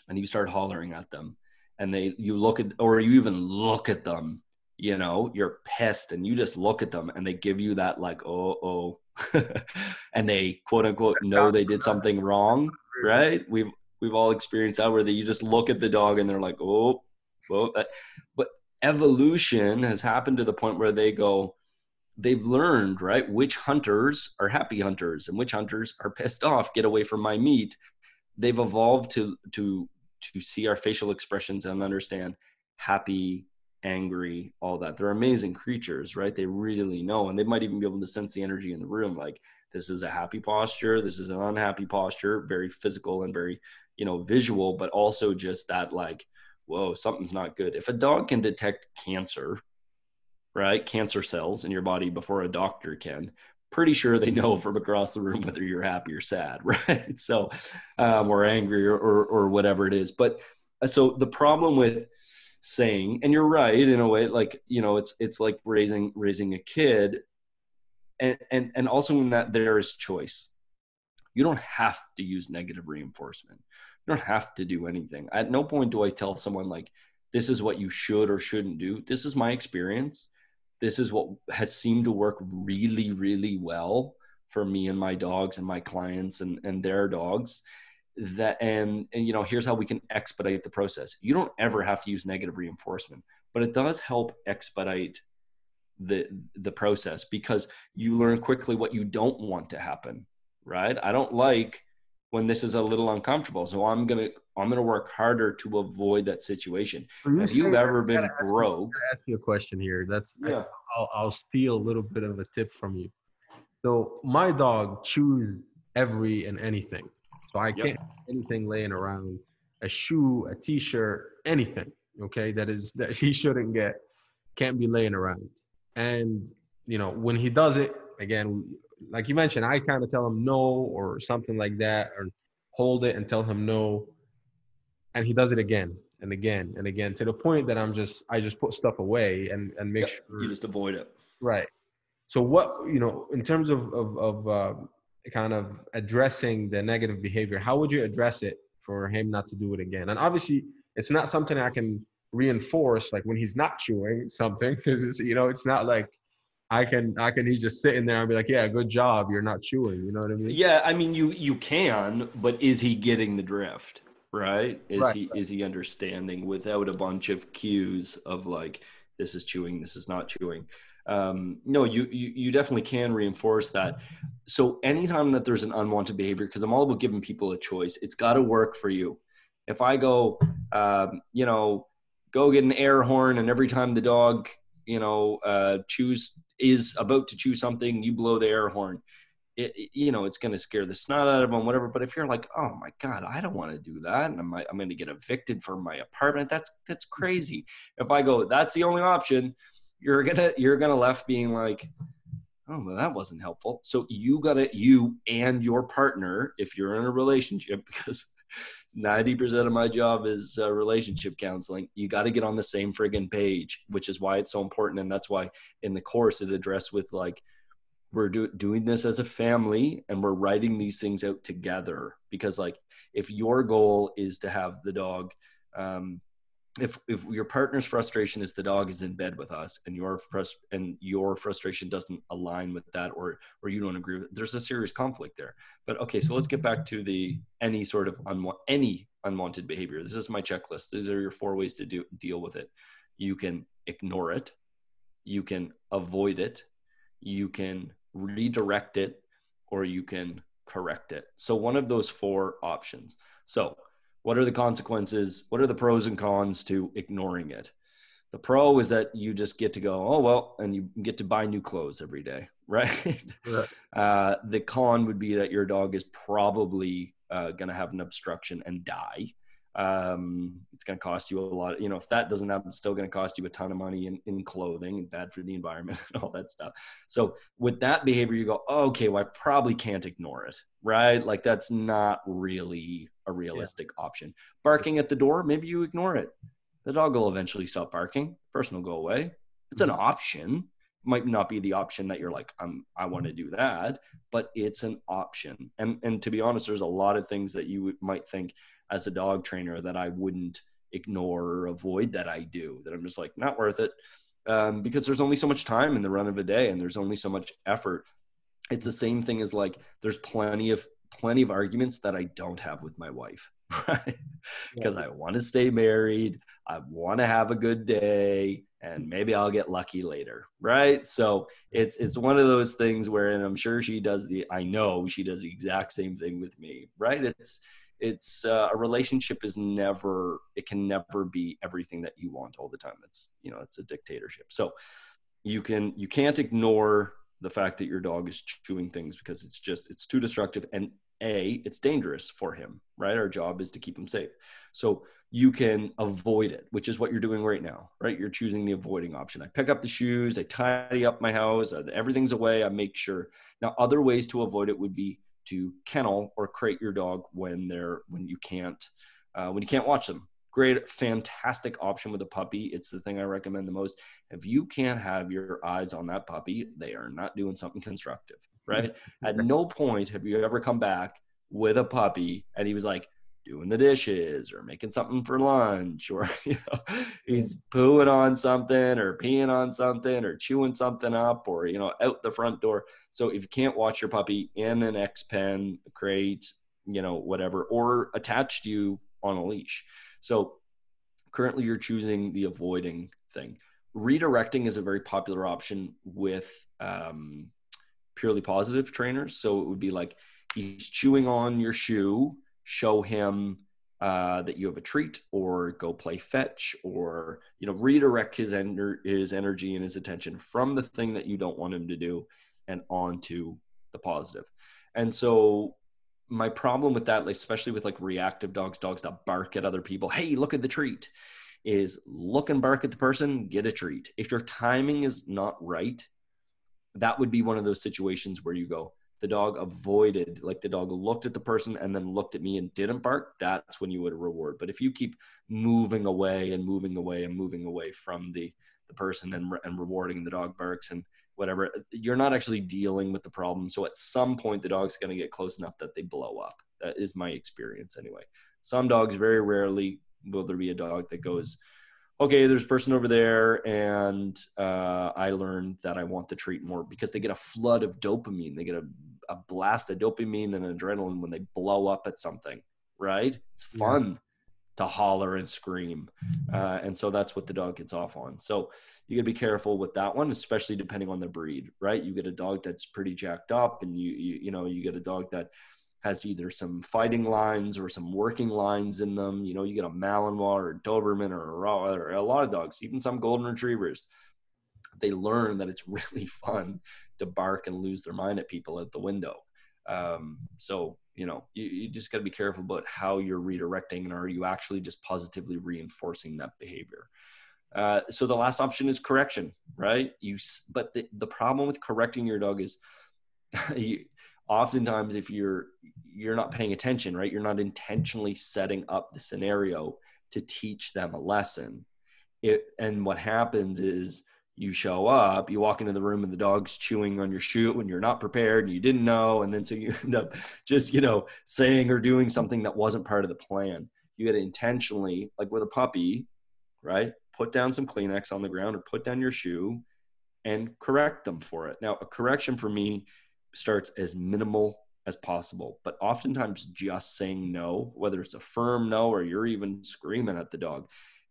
and you start hollering at them and they you look at or you even look at them you know you're pissed and you just look at them and they give you that like oh oh and they quote unquote know they did something wrong right? We've we've all experienced that where they, you just look at the dog and they're like oh well but evolution has happened to the point where they go they've learned right which hunters are happy hunters and which hunters are pissed off get away from my meat. They've evolved to to to see our facial expressions and understand happy angry all that they're amazing creatures right they really know and they might even be able to sense the energy in the room like this is a happy posture this is an unhappy posture very physical and very you know visual but also just that like whoa something's not good if a dog can detect cancer right? Cancer cells in your body before a doctor can. Pretty sure they know from across the room whether you're happy or sad, right? So, um, or angry or, or, or whatever it is. But uh, so the problem with saying, and you're right in a way, like you know, it's it's like raising raising a kid, and and and also in that there is choice. You don't have to use negative reinforcement. You don't have to do anything. At no point do I tell someone like, this is what you should or shouldn't do. This is my experience this is what has seemed to work really, really well for me and my dogs and my clients and, and their dogs. That and, and you know here's how we can expedite the process. You don't ever have to use negative reinforcement but it does help expedite the the process because you learn quickly what you don't want to happen right? I don't like when this is a little uncomfortable so i'm gonna i'm gonna work harder to avoid that situation. You have you ever been broke? ask you a question here. That's yeah. I, will I'll steal a little bit of a tip from you. So my dog chews every and anything. So i can't anything laying around a shoe a t-shirt anything okay that is that he shouldn't get can't be laying around. And you know when he does it again like you mentioned, I kind of tell him no or something like that, or hold it and tell him no, and he does it again and again and again to the point that I'm just I just put stuff away and and make Yep, sure You just avoid it. right. So what you know in terms of of, of uh, kind of addressing the negative behavior, how would you address it for him not to do it again? And obviously, it's not something I can reinforce like when he's not chewing something because you know it's not like I can I can he's just sitting there and be like, yeah, good job, you're not chewing. You know what I mean? Yeah, I mean you you can, but is he getting the drift? Right? Is Right, he is he understanding without a bunch of cues of like this is chewing, this is not chewing? Um, no, you, you you definitely can reinforce that. So anytime that there's an unwanted behavior, because I'm all about giving people a choice, it's got to work for you. If I go, um, you know, go get an air horn, and every time the dog, you know, uh, chews is about to chew something, you blow the air horn it, you know, it's going to scare the snot out of them, whatever. But if you're like, oh my God, I don't want to do that, and I'm, I'm going to get evicted from my apartment, that's that's crazy. If I go, that's the only option, you're gonna you're gonna left being like, oh, well, that wasn't helpful. So you gotta you and your partner, if you're in a relationship, because. 90% of my job is uh, relationship counseling. You got to get on the same friggin' page, which is why it's so important. And that's why in the course it addressed with like, we're do- doing this as a family and we're writing these things out together. Because like if your goal is to have the dog um, if if your partner's frustration is the dog is in bed with us and your and your frustration doesn't align with that or or you don't agree with it, there's a serious conflict there. But okay so let's get back to the any sort of any unwanted behavior. This is my checklist. These are your four ways to do deal with it. You can ignore it. You can avoid it. You can redirect it or you can correct it. So, one of those four options. So, what are the consequences? What are the pros and cons to ignoring it? The pro is that you just get to go, oh, well, and you get to buy new clothes every day, right? Right. Uh, the con would be that your dog is probably uh, going to have an obstruction and die. Um, it's going to cost you a lot. You know, if that doesn't happen, it's still going to cost you a ton of money in, in clothing and bad for the environment and all that stuff. So with that behavior, you go, oh, okay, well, I probably can't ignore it, right? Like that's not really a realistic option. Barking at the door, maybe you ignore it. The dog will eventually stop barking. Person will go away. It's an option. Might not be the option that you're like, I'm, I want to do that, but it's an option. And and to be honest, there's a lot of things that you might think as a dog trainer that I wouldn't ignore or avoid that I do. That I'm just like, not worth it um, because there's only so much time in the run of a day and there's only so much effort it's the same thing as like there's plenty of plenty of arguments that i don't have with my wife right. Because i want to stay married i want to have a good day and maybe i'll get lucky later right? So it's it's one of those things where and i'm sure she does the i know she does the exact same thing with me right? It's it's uh, a relationship is never it can never be everything that you want all the time. It's you know it's a dictatorship. So you can you can't ignore the fact that your dog is chewing things because it's just it's too destructive and a it's dangerous for him right? Our job is to keep him safe. So you can avoid it which is what you're doing right now right? You're choosing the avoiding option. I pick up the shoes i tidy up my house uh, everything's away i make sure. Now other ways to avoid it would be to kennel or crate your dog when they're when you can't uh, when you can't watch them great fantastic option with a puppy. It's the thing i recommend the most. If you can't have your eyes on that puppy they are not doing something constructive right? At no point have you ever come back with a puppy and he was like doing the dishes or making something for lunch or you know he's pooing on something or peeing on something or chewing something up or you know out the front door. So if you can't watch your puppy in an x pen crate you know whatever or attached to you on a leash so currently you're choosing the avoiding thing redirecting is a very popular option with um, purely positive trainers so it would be like he's chewing on your shoe show him uh, that you have a treat or go play fetch or you know redirect his, his energy and his attention from the thing that you don't want him to do and onto the positive. positive and so my problem with that especially with like reactive dogs dogs that bark at other people hey look at the treat is look and bark at the person get a treat if your timing is not right that would be one of those situations where you go, the dog avoided, like the dog looked at the person and then looked at me and didn't bark, that's when you would reward. But if you keep moving away and moving away and moving away from the, the person and, and rewarding the dog barks and whatever, you're not actually dealing with the problem. So at some point, the dog's going to get close enough that they blow up. That is my experience anyway. Some dogs, very rarely will there be a dog that goes, okay, there's a person over there, and uh, I learned that I want the treat more because they get a flood of dopamine. They get a, a blast of dopamine and adrenaline when they blow up at something, right? It's fun. Yeah. To holler and scream, uh, and so that's what the dog gets off on. So you got to be careful with that one, especially depending on the breed, right? You get a dog that's pretty jacked up, and you you, you know you get a dog that has either some fighting lines or some working lines in them. You know, you get a Malinois or a Doberman or a, or a lot of dogs, even some golden retrievers. They learn that it's really fun to bark and lose their mind at people at the window. Um, so, you know, you, you just got to be careful about how you're redirecting and are you actually just positively reinforcing that behavior. Uh, so the last option is correction, right? You, but the, the problem with correcting your dog is you, oftentimes if you're you're not paying attention right you're not intentionally setting up the scenario to teach them a lesson it and what happens is you show up you walk into the room and the dog's chewing on your shoe when you're not prepared and you didn't know and then so you end up just you know saying or doing something that wasn't part of the plan you got to intentionally like with a puppy right put down some kleenex on the ground or put down your shoe and correct them for it now a correction for me starts as minimal as possible. But oftentimes, just saying no, whether it's a firm no or you're even screaming at the dog,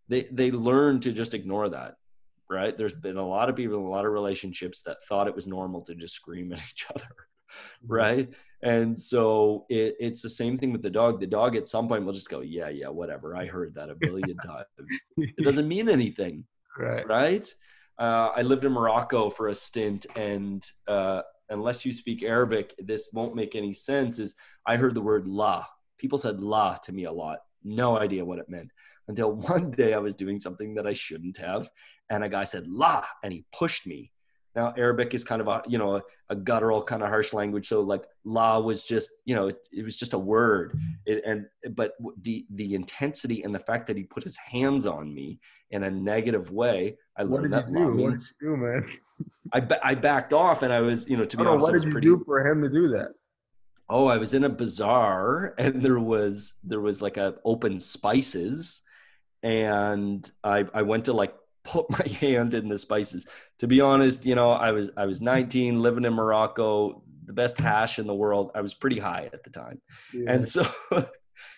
they they learn to just ignore that. Right? There's been a lot of people in a lot of relationships that thought it was normal to just scream at each other. Mm-hmm. Right? And so it, it's the same thing with the dog. The dog at some point will just go, yeah, yeah, whatever. I heard that a billion times. It doesn't mean anything. Right. Right. Uh, I lived in Morocco for a stint, and uh, unless you speak Arabic, this won't make any sense. Is I heard the word la. People said la to me a lot. No idea what it meant until one day I was doing something that I shouldn't have, and a guy said la, and he pushed me. Now Arabic is kind of a you know a, a guttural kind of harsh language, so like la was just you know it, it was just a word, it, and but the the intensity and the fact that he put his hands on me in a negative way, I what learned that do? Means, what did you do, man? I, I backed off and I was, you know, to be honest, what did you pretty, do for him to do that? Oh, I was in a bazaar and there was, there was like a open spices and I, I went to like put my hand in the spices. To be honest, you know, I was, I was 19 living in Morocco, the best hash in the world. I was pretty high at the time. Yeah. And so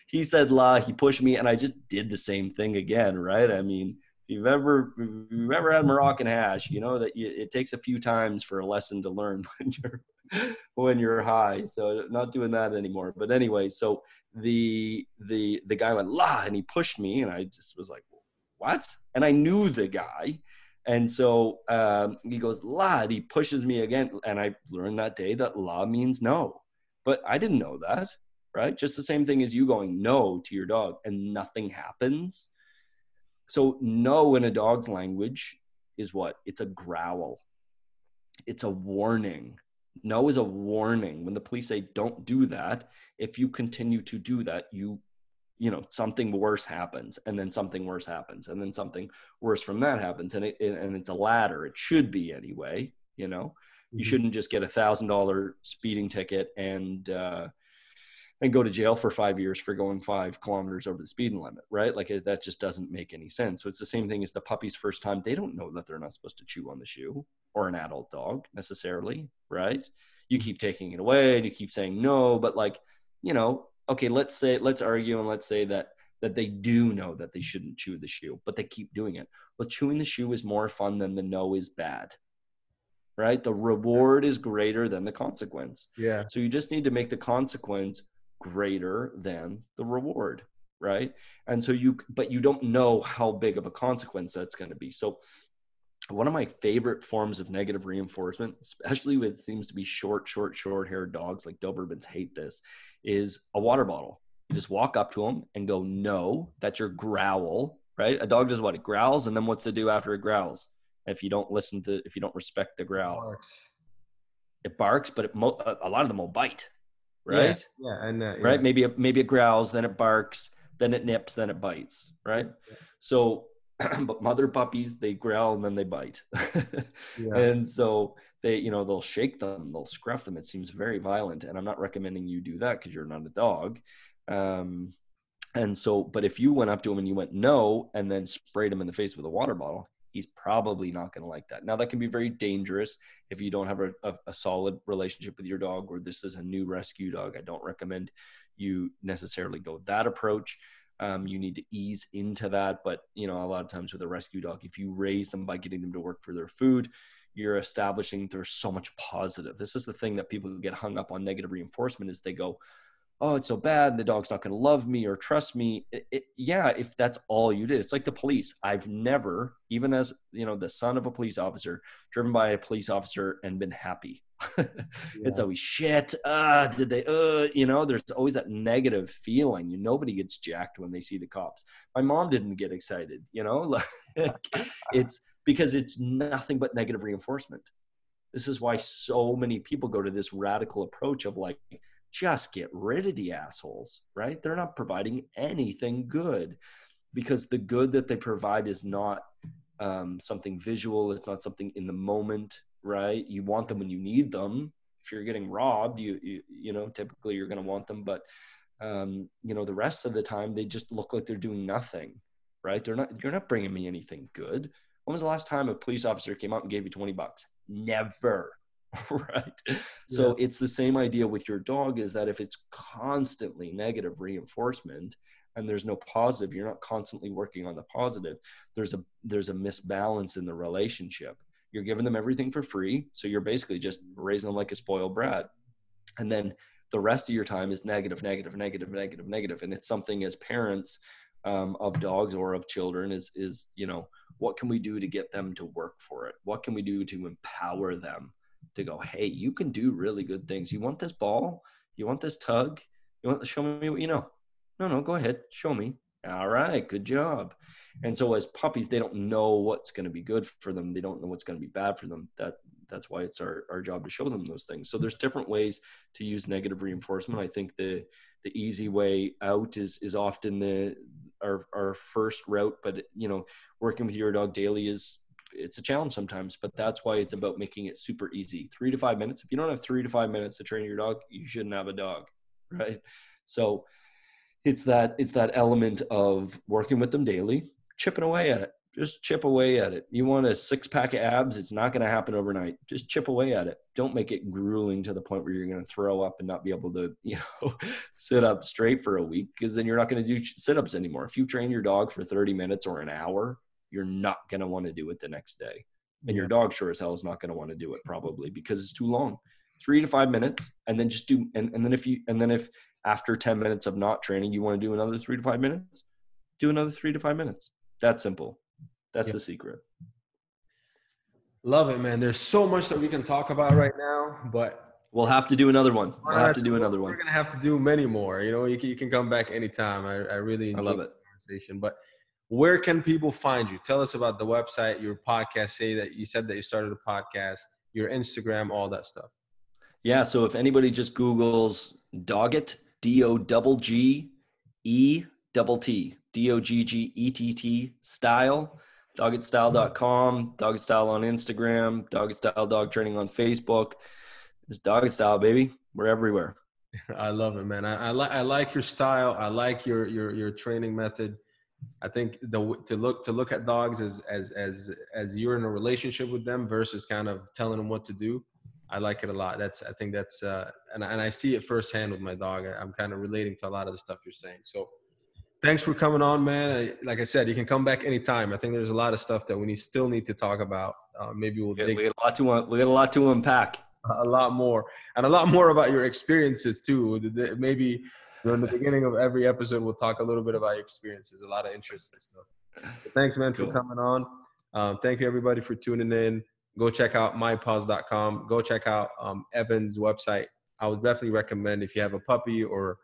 he said, la, he pushed me and I just did the same thing again. Right. I mean, if you've ever if you've ever had Moroccan hash, you know that you, it takes a few times for a lesson to learn when you're when you're high. So not doing that anymore. But anyway, so the the the guy went la and he pushed me and I just was like, what? And I knew the guy. And so um, he goes, La, and he pushes me again. And I learned that day that la means no. But I didn't know that, right? Just the same thing as you going no to your dog and nothing happens so, no in a dog's language is what? It's a growl, it's a warning. No is a warning. When the police say, don't do that, if you continue to do that, you you know something worse happens and then something worse happens and then something worse from that happens and it, and it's a ladder it should be anyway you know mm-hmm. you shouldn't just get a thousand dollar speeding ticket and uh, and go to jail for five years for going five kilometers over the speed limit, right? Like that just doesn't make any sense. So it's the same thing as the puppy's first time. They don't know that they're not supposed to chew on the shoe or an adult dog necessarily, right? You keep taking it away and you keep saying no, but like, you know, okay, let's say, let's argue and let's say that that they do know that they shouldn't chew the shoe, but they keep doing it. Well, chewing the shoe is more fun than the no is bad right? The reward is greater than the consequence. Yeah. So you just need to make the consequence greater than the reward right? And so you but you don't know how big of a consequence that's going to be. So one of my favorite forms of negative reinforcement especially with seems to be short short short haired dogs like dobermans hate this is a water bottle. You just walk up to them and go no that's your growl right? A dog does what? It growls and then what's to do after it growls? If you don't listen to if you don't respect the growl. It barks, but it mo- a lot of them will bite, right? Yeah, yeah and uh, yeah. right. Maybe it, maybe it growls, then it barks, then it nips, then it bites, right? Yeah. So, but mother puppies they growl and then they bite, and so they you know they'll shake them, they'll scruff them. It seems very violent, and I'm not recommending you do that because you're not a dog. Um, and so, but if you went up to him and you went no, and then sprayed him in the face with a water bottle, he's probably not going to like that. Now, that can be very dangerous if you don't have a, a, a, solid relationship with your dog or this is a new rescue dog. I don't recommend you necessarily go that approach. Um, you need to ease into that. But, you know, a lot of times with a rescue dog, if you raise them by getting them to work for their food, you're establishing there's so much positive. This is the thing that people get hung up on negative reinforcement is they go, oh, it's so bad. The dog's not going to love me or trust me. It, it, yeah, if that's all you did, it's like the police. I've never, even as you know, the son of a police officer, driven by a police officer and been happy. yeah. It's always shit. Uh, did they? Uh, you know, there's always that negative feeling. You nobody gets jacked when they see the cops. My mom didn't get excited. You know, it's because it's nothing but negative reinforcement. This is why so many people go to this radical approach of like just get rid of the assholes, right? They're not providing anything good because the good that they provide is not um, something visual, it's not something in the moment, right? You want them when you need them. If you're getting robbed, you you, you know typically you're going to want them, but um, you know the rest of the time they just look like they're doing nothing, right? They're not. You're not bringing me anything good. When was the last time a police officer came out and gave you 20 bucks? Never. right. Yeah. so it's the same idea with your dog is that if it's constantly negative reinforcement and there's no positive you're not constantly working on the positive there's a there's a misbalance in the relationship. You're giving them everything for free so you're basically just raising them like a spoiled brat. And then the rest of your time is negative negative negative negative negative. And it's something as parents um, of dogs or of children is is you know what can we do to get them to work for it? What can we do to empower them to go, hey, you can do really good things. You want this ball? You want this tug? You want to show me what you know? No, no, go ahead, show me. All right, good job. And so as puppies, they don't know what's going to be good for them. They don't know what's going to be bad for them. That that's why it's our, our job to show them those things. So there's different ways to use negative reinforcement. I think the the easy way out is is often the our our first route, but you know, working with your dog daily is it's a challenge sometimes, but that's why it's about making it super easy. Three to five minutes. If you don't have three to five minutes to train your dog, you shouldn't have a dog, right? So it's that it's that element of working with them daily, chipping away at it. Just chip away at it. You want a six pack of abs, it's not going to happen overnight. Just chip away at it. Don't make it grueling to the point where you're going to throw up and not be able to, you know, sit up straight for a week because then you're not going to do sit ups anymore. If you train your dog for 30 minutes or an hour, you're not going to want to do it the next day. And your dog sure as hell is not going to want to do it probably because it's too long. Three to five minutes. And then just do, and, and then if you, and then if after 10 minutes of not training, you want to do another three to five minutes, do another three to five minutes. That's simple. That's the secret. Love it, man. There's so much that we can talk about right now, but we'll have to do another one. We'll have to do another one. We're gonna have to do many more. You know, you can, you can come back anytime. I, I really I love it. Conversation, but where can people find you? Tell us about the website, your podcast. Say that you said that you started a podcast, your Instagram, all that stuff. Yeah. So if anybody just Googles Doggett, D O double G E double T, D O G G E T T style, doggettstyle.com, Doggett Style on Instagram, Doggett Style Dog Training on Facebook. It's Doggett Style, baby. We're everywhere. I love it, man. I, I like I like your style. I like your your your training method. I think the to look to look at dogs as as as as you're in a relationship with them versus kind of telling them what to do. I like it a lot. That's I think that's uh, and and I see it firsthand with my dog. I, am kind of relating to a lot of the stuff you're saying. So thanks for coming on, man. I, like I said, you can come back anytime. I think there's a lot of stuff that we need, still need to talk about. Uh, maybe we'll yeah, dig- we got a lot to we got a lot to unpack. A lot more, and a lot more about your experiences too. Maybe in the beginning of every episode, we'll talk a little bit about your experiences. A lot of interesting stuff. But thanks, man, cool. for coming on. Um, thank you, everybody, for tuning in. Go check out mypaws.com. Go check out um, Evan's website. I would definitely recommend if you have a puppy or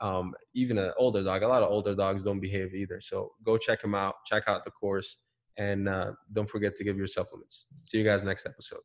um, even an older dog. A lot of older dogs don't behave either. So go check him out. Check out the course. And uh, don't forget to give your supplements. See you guys next episode.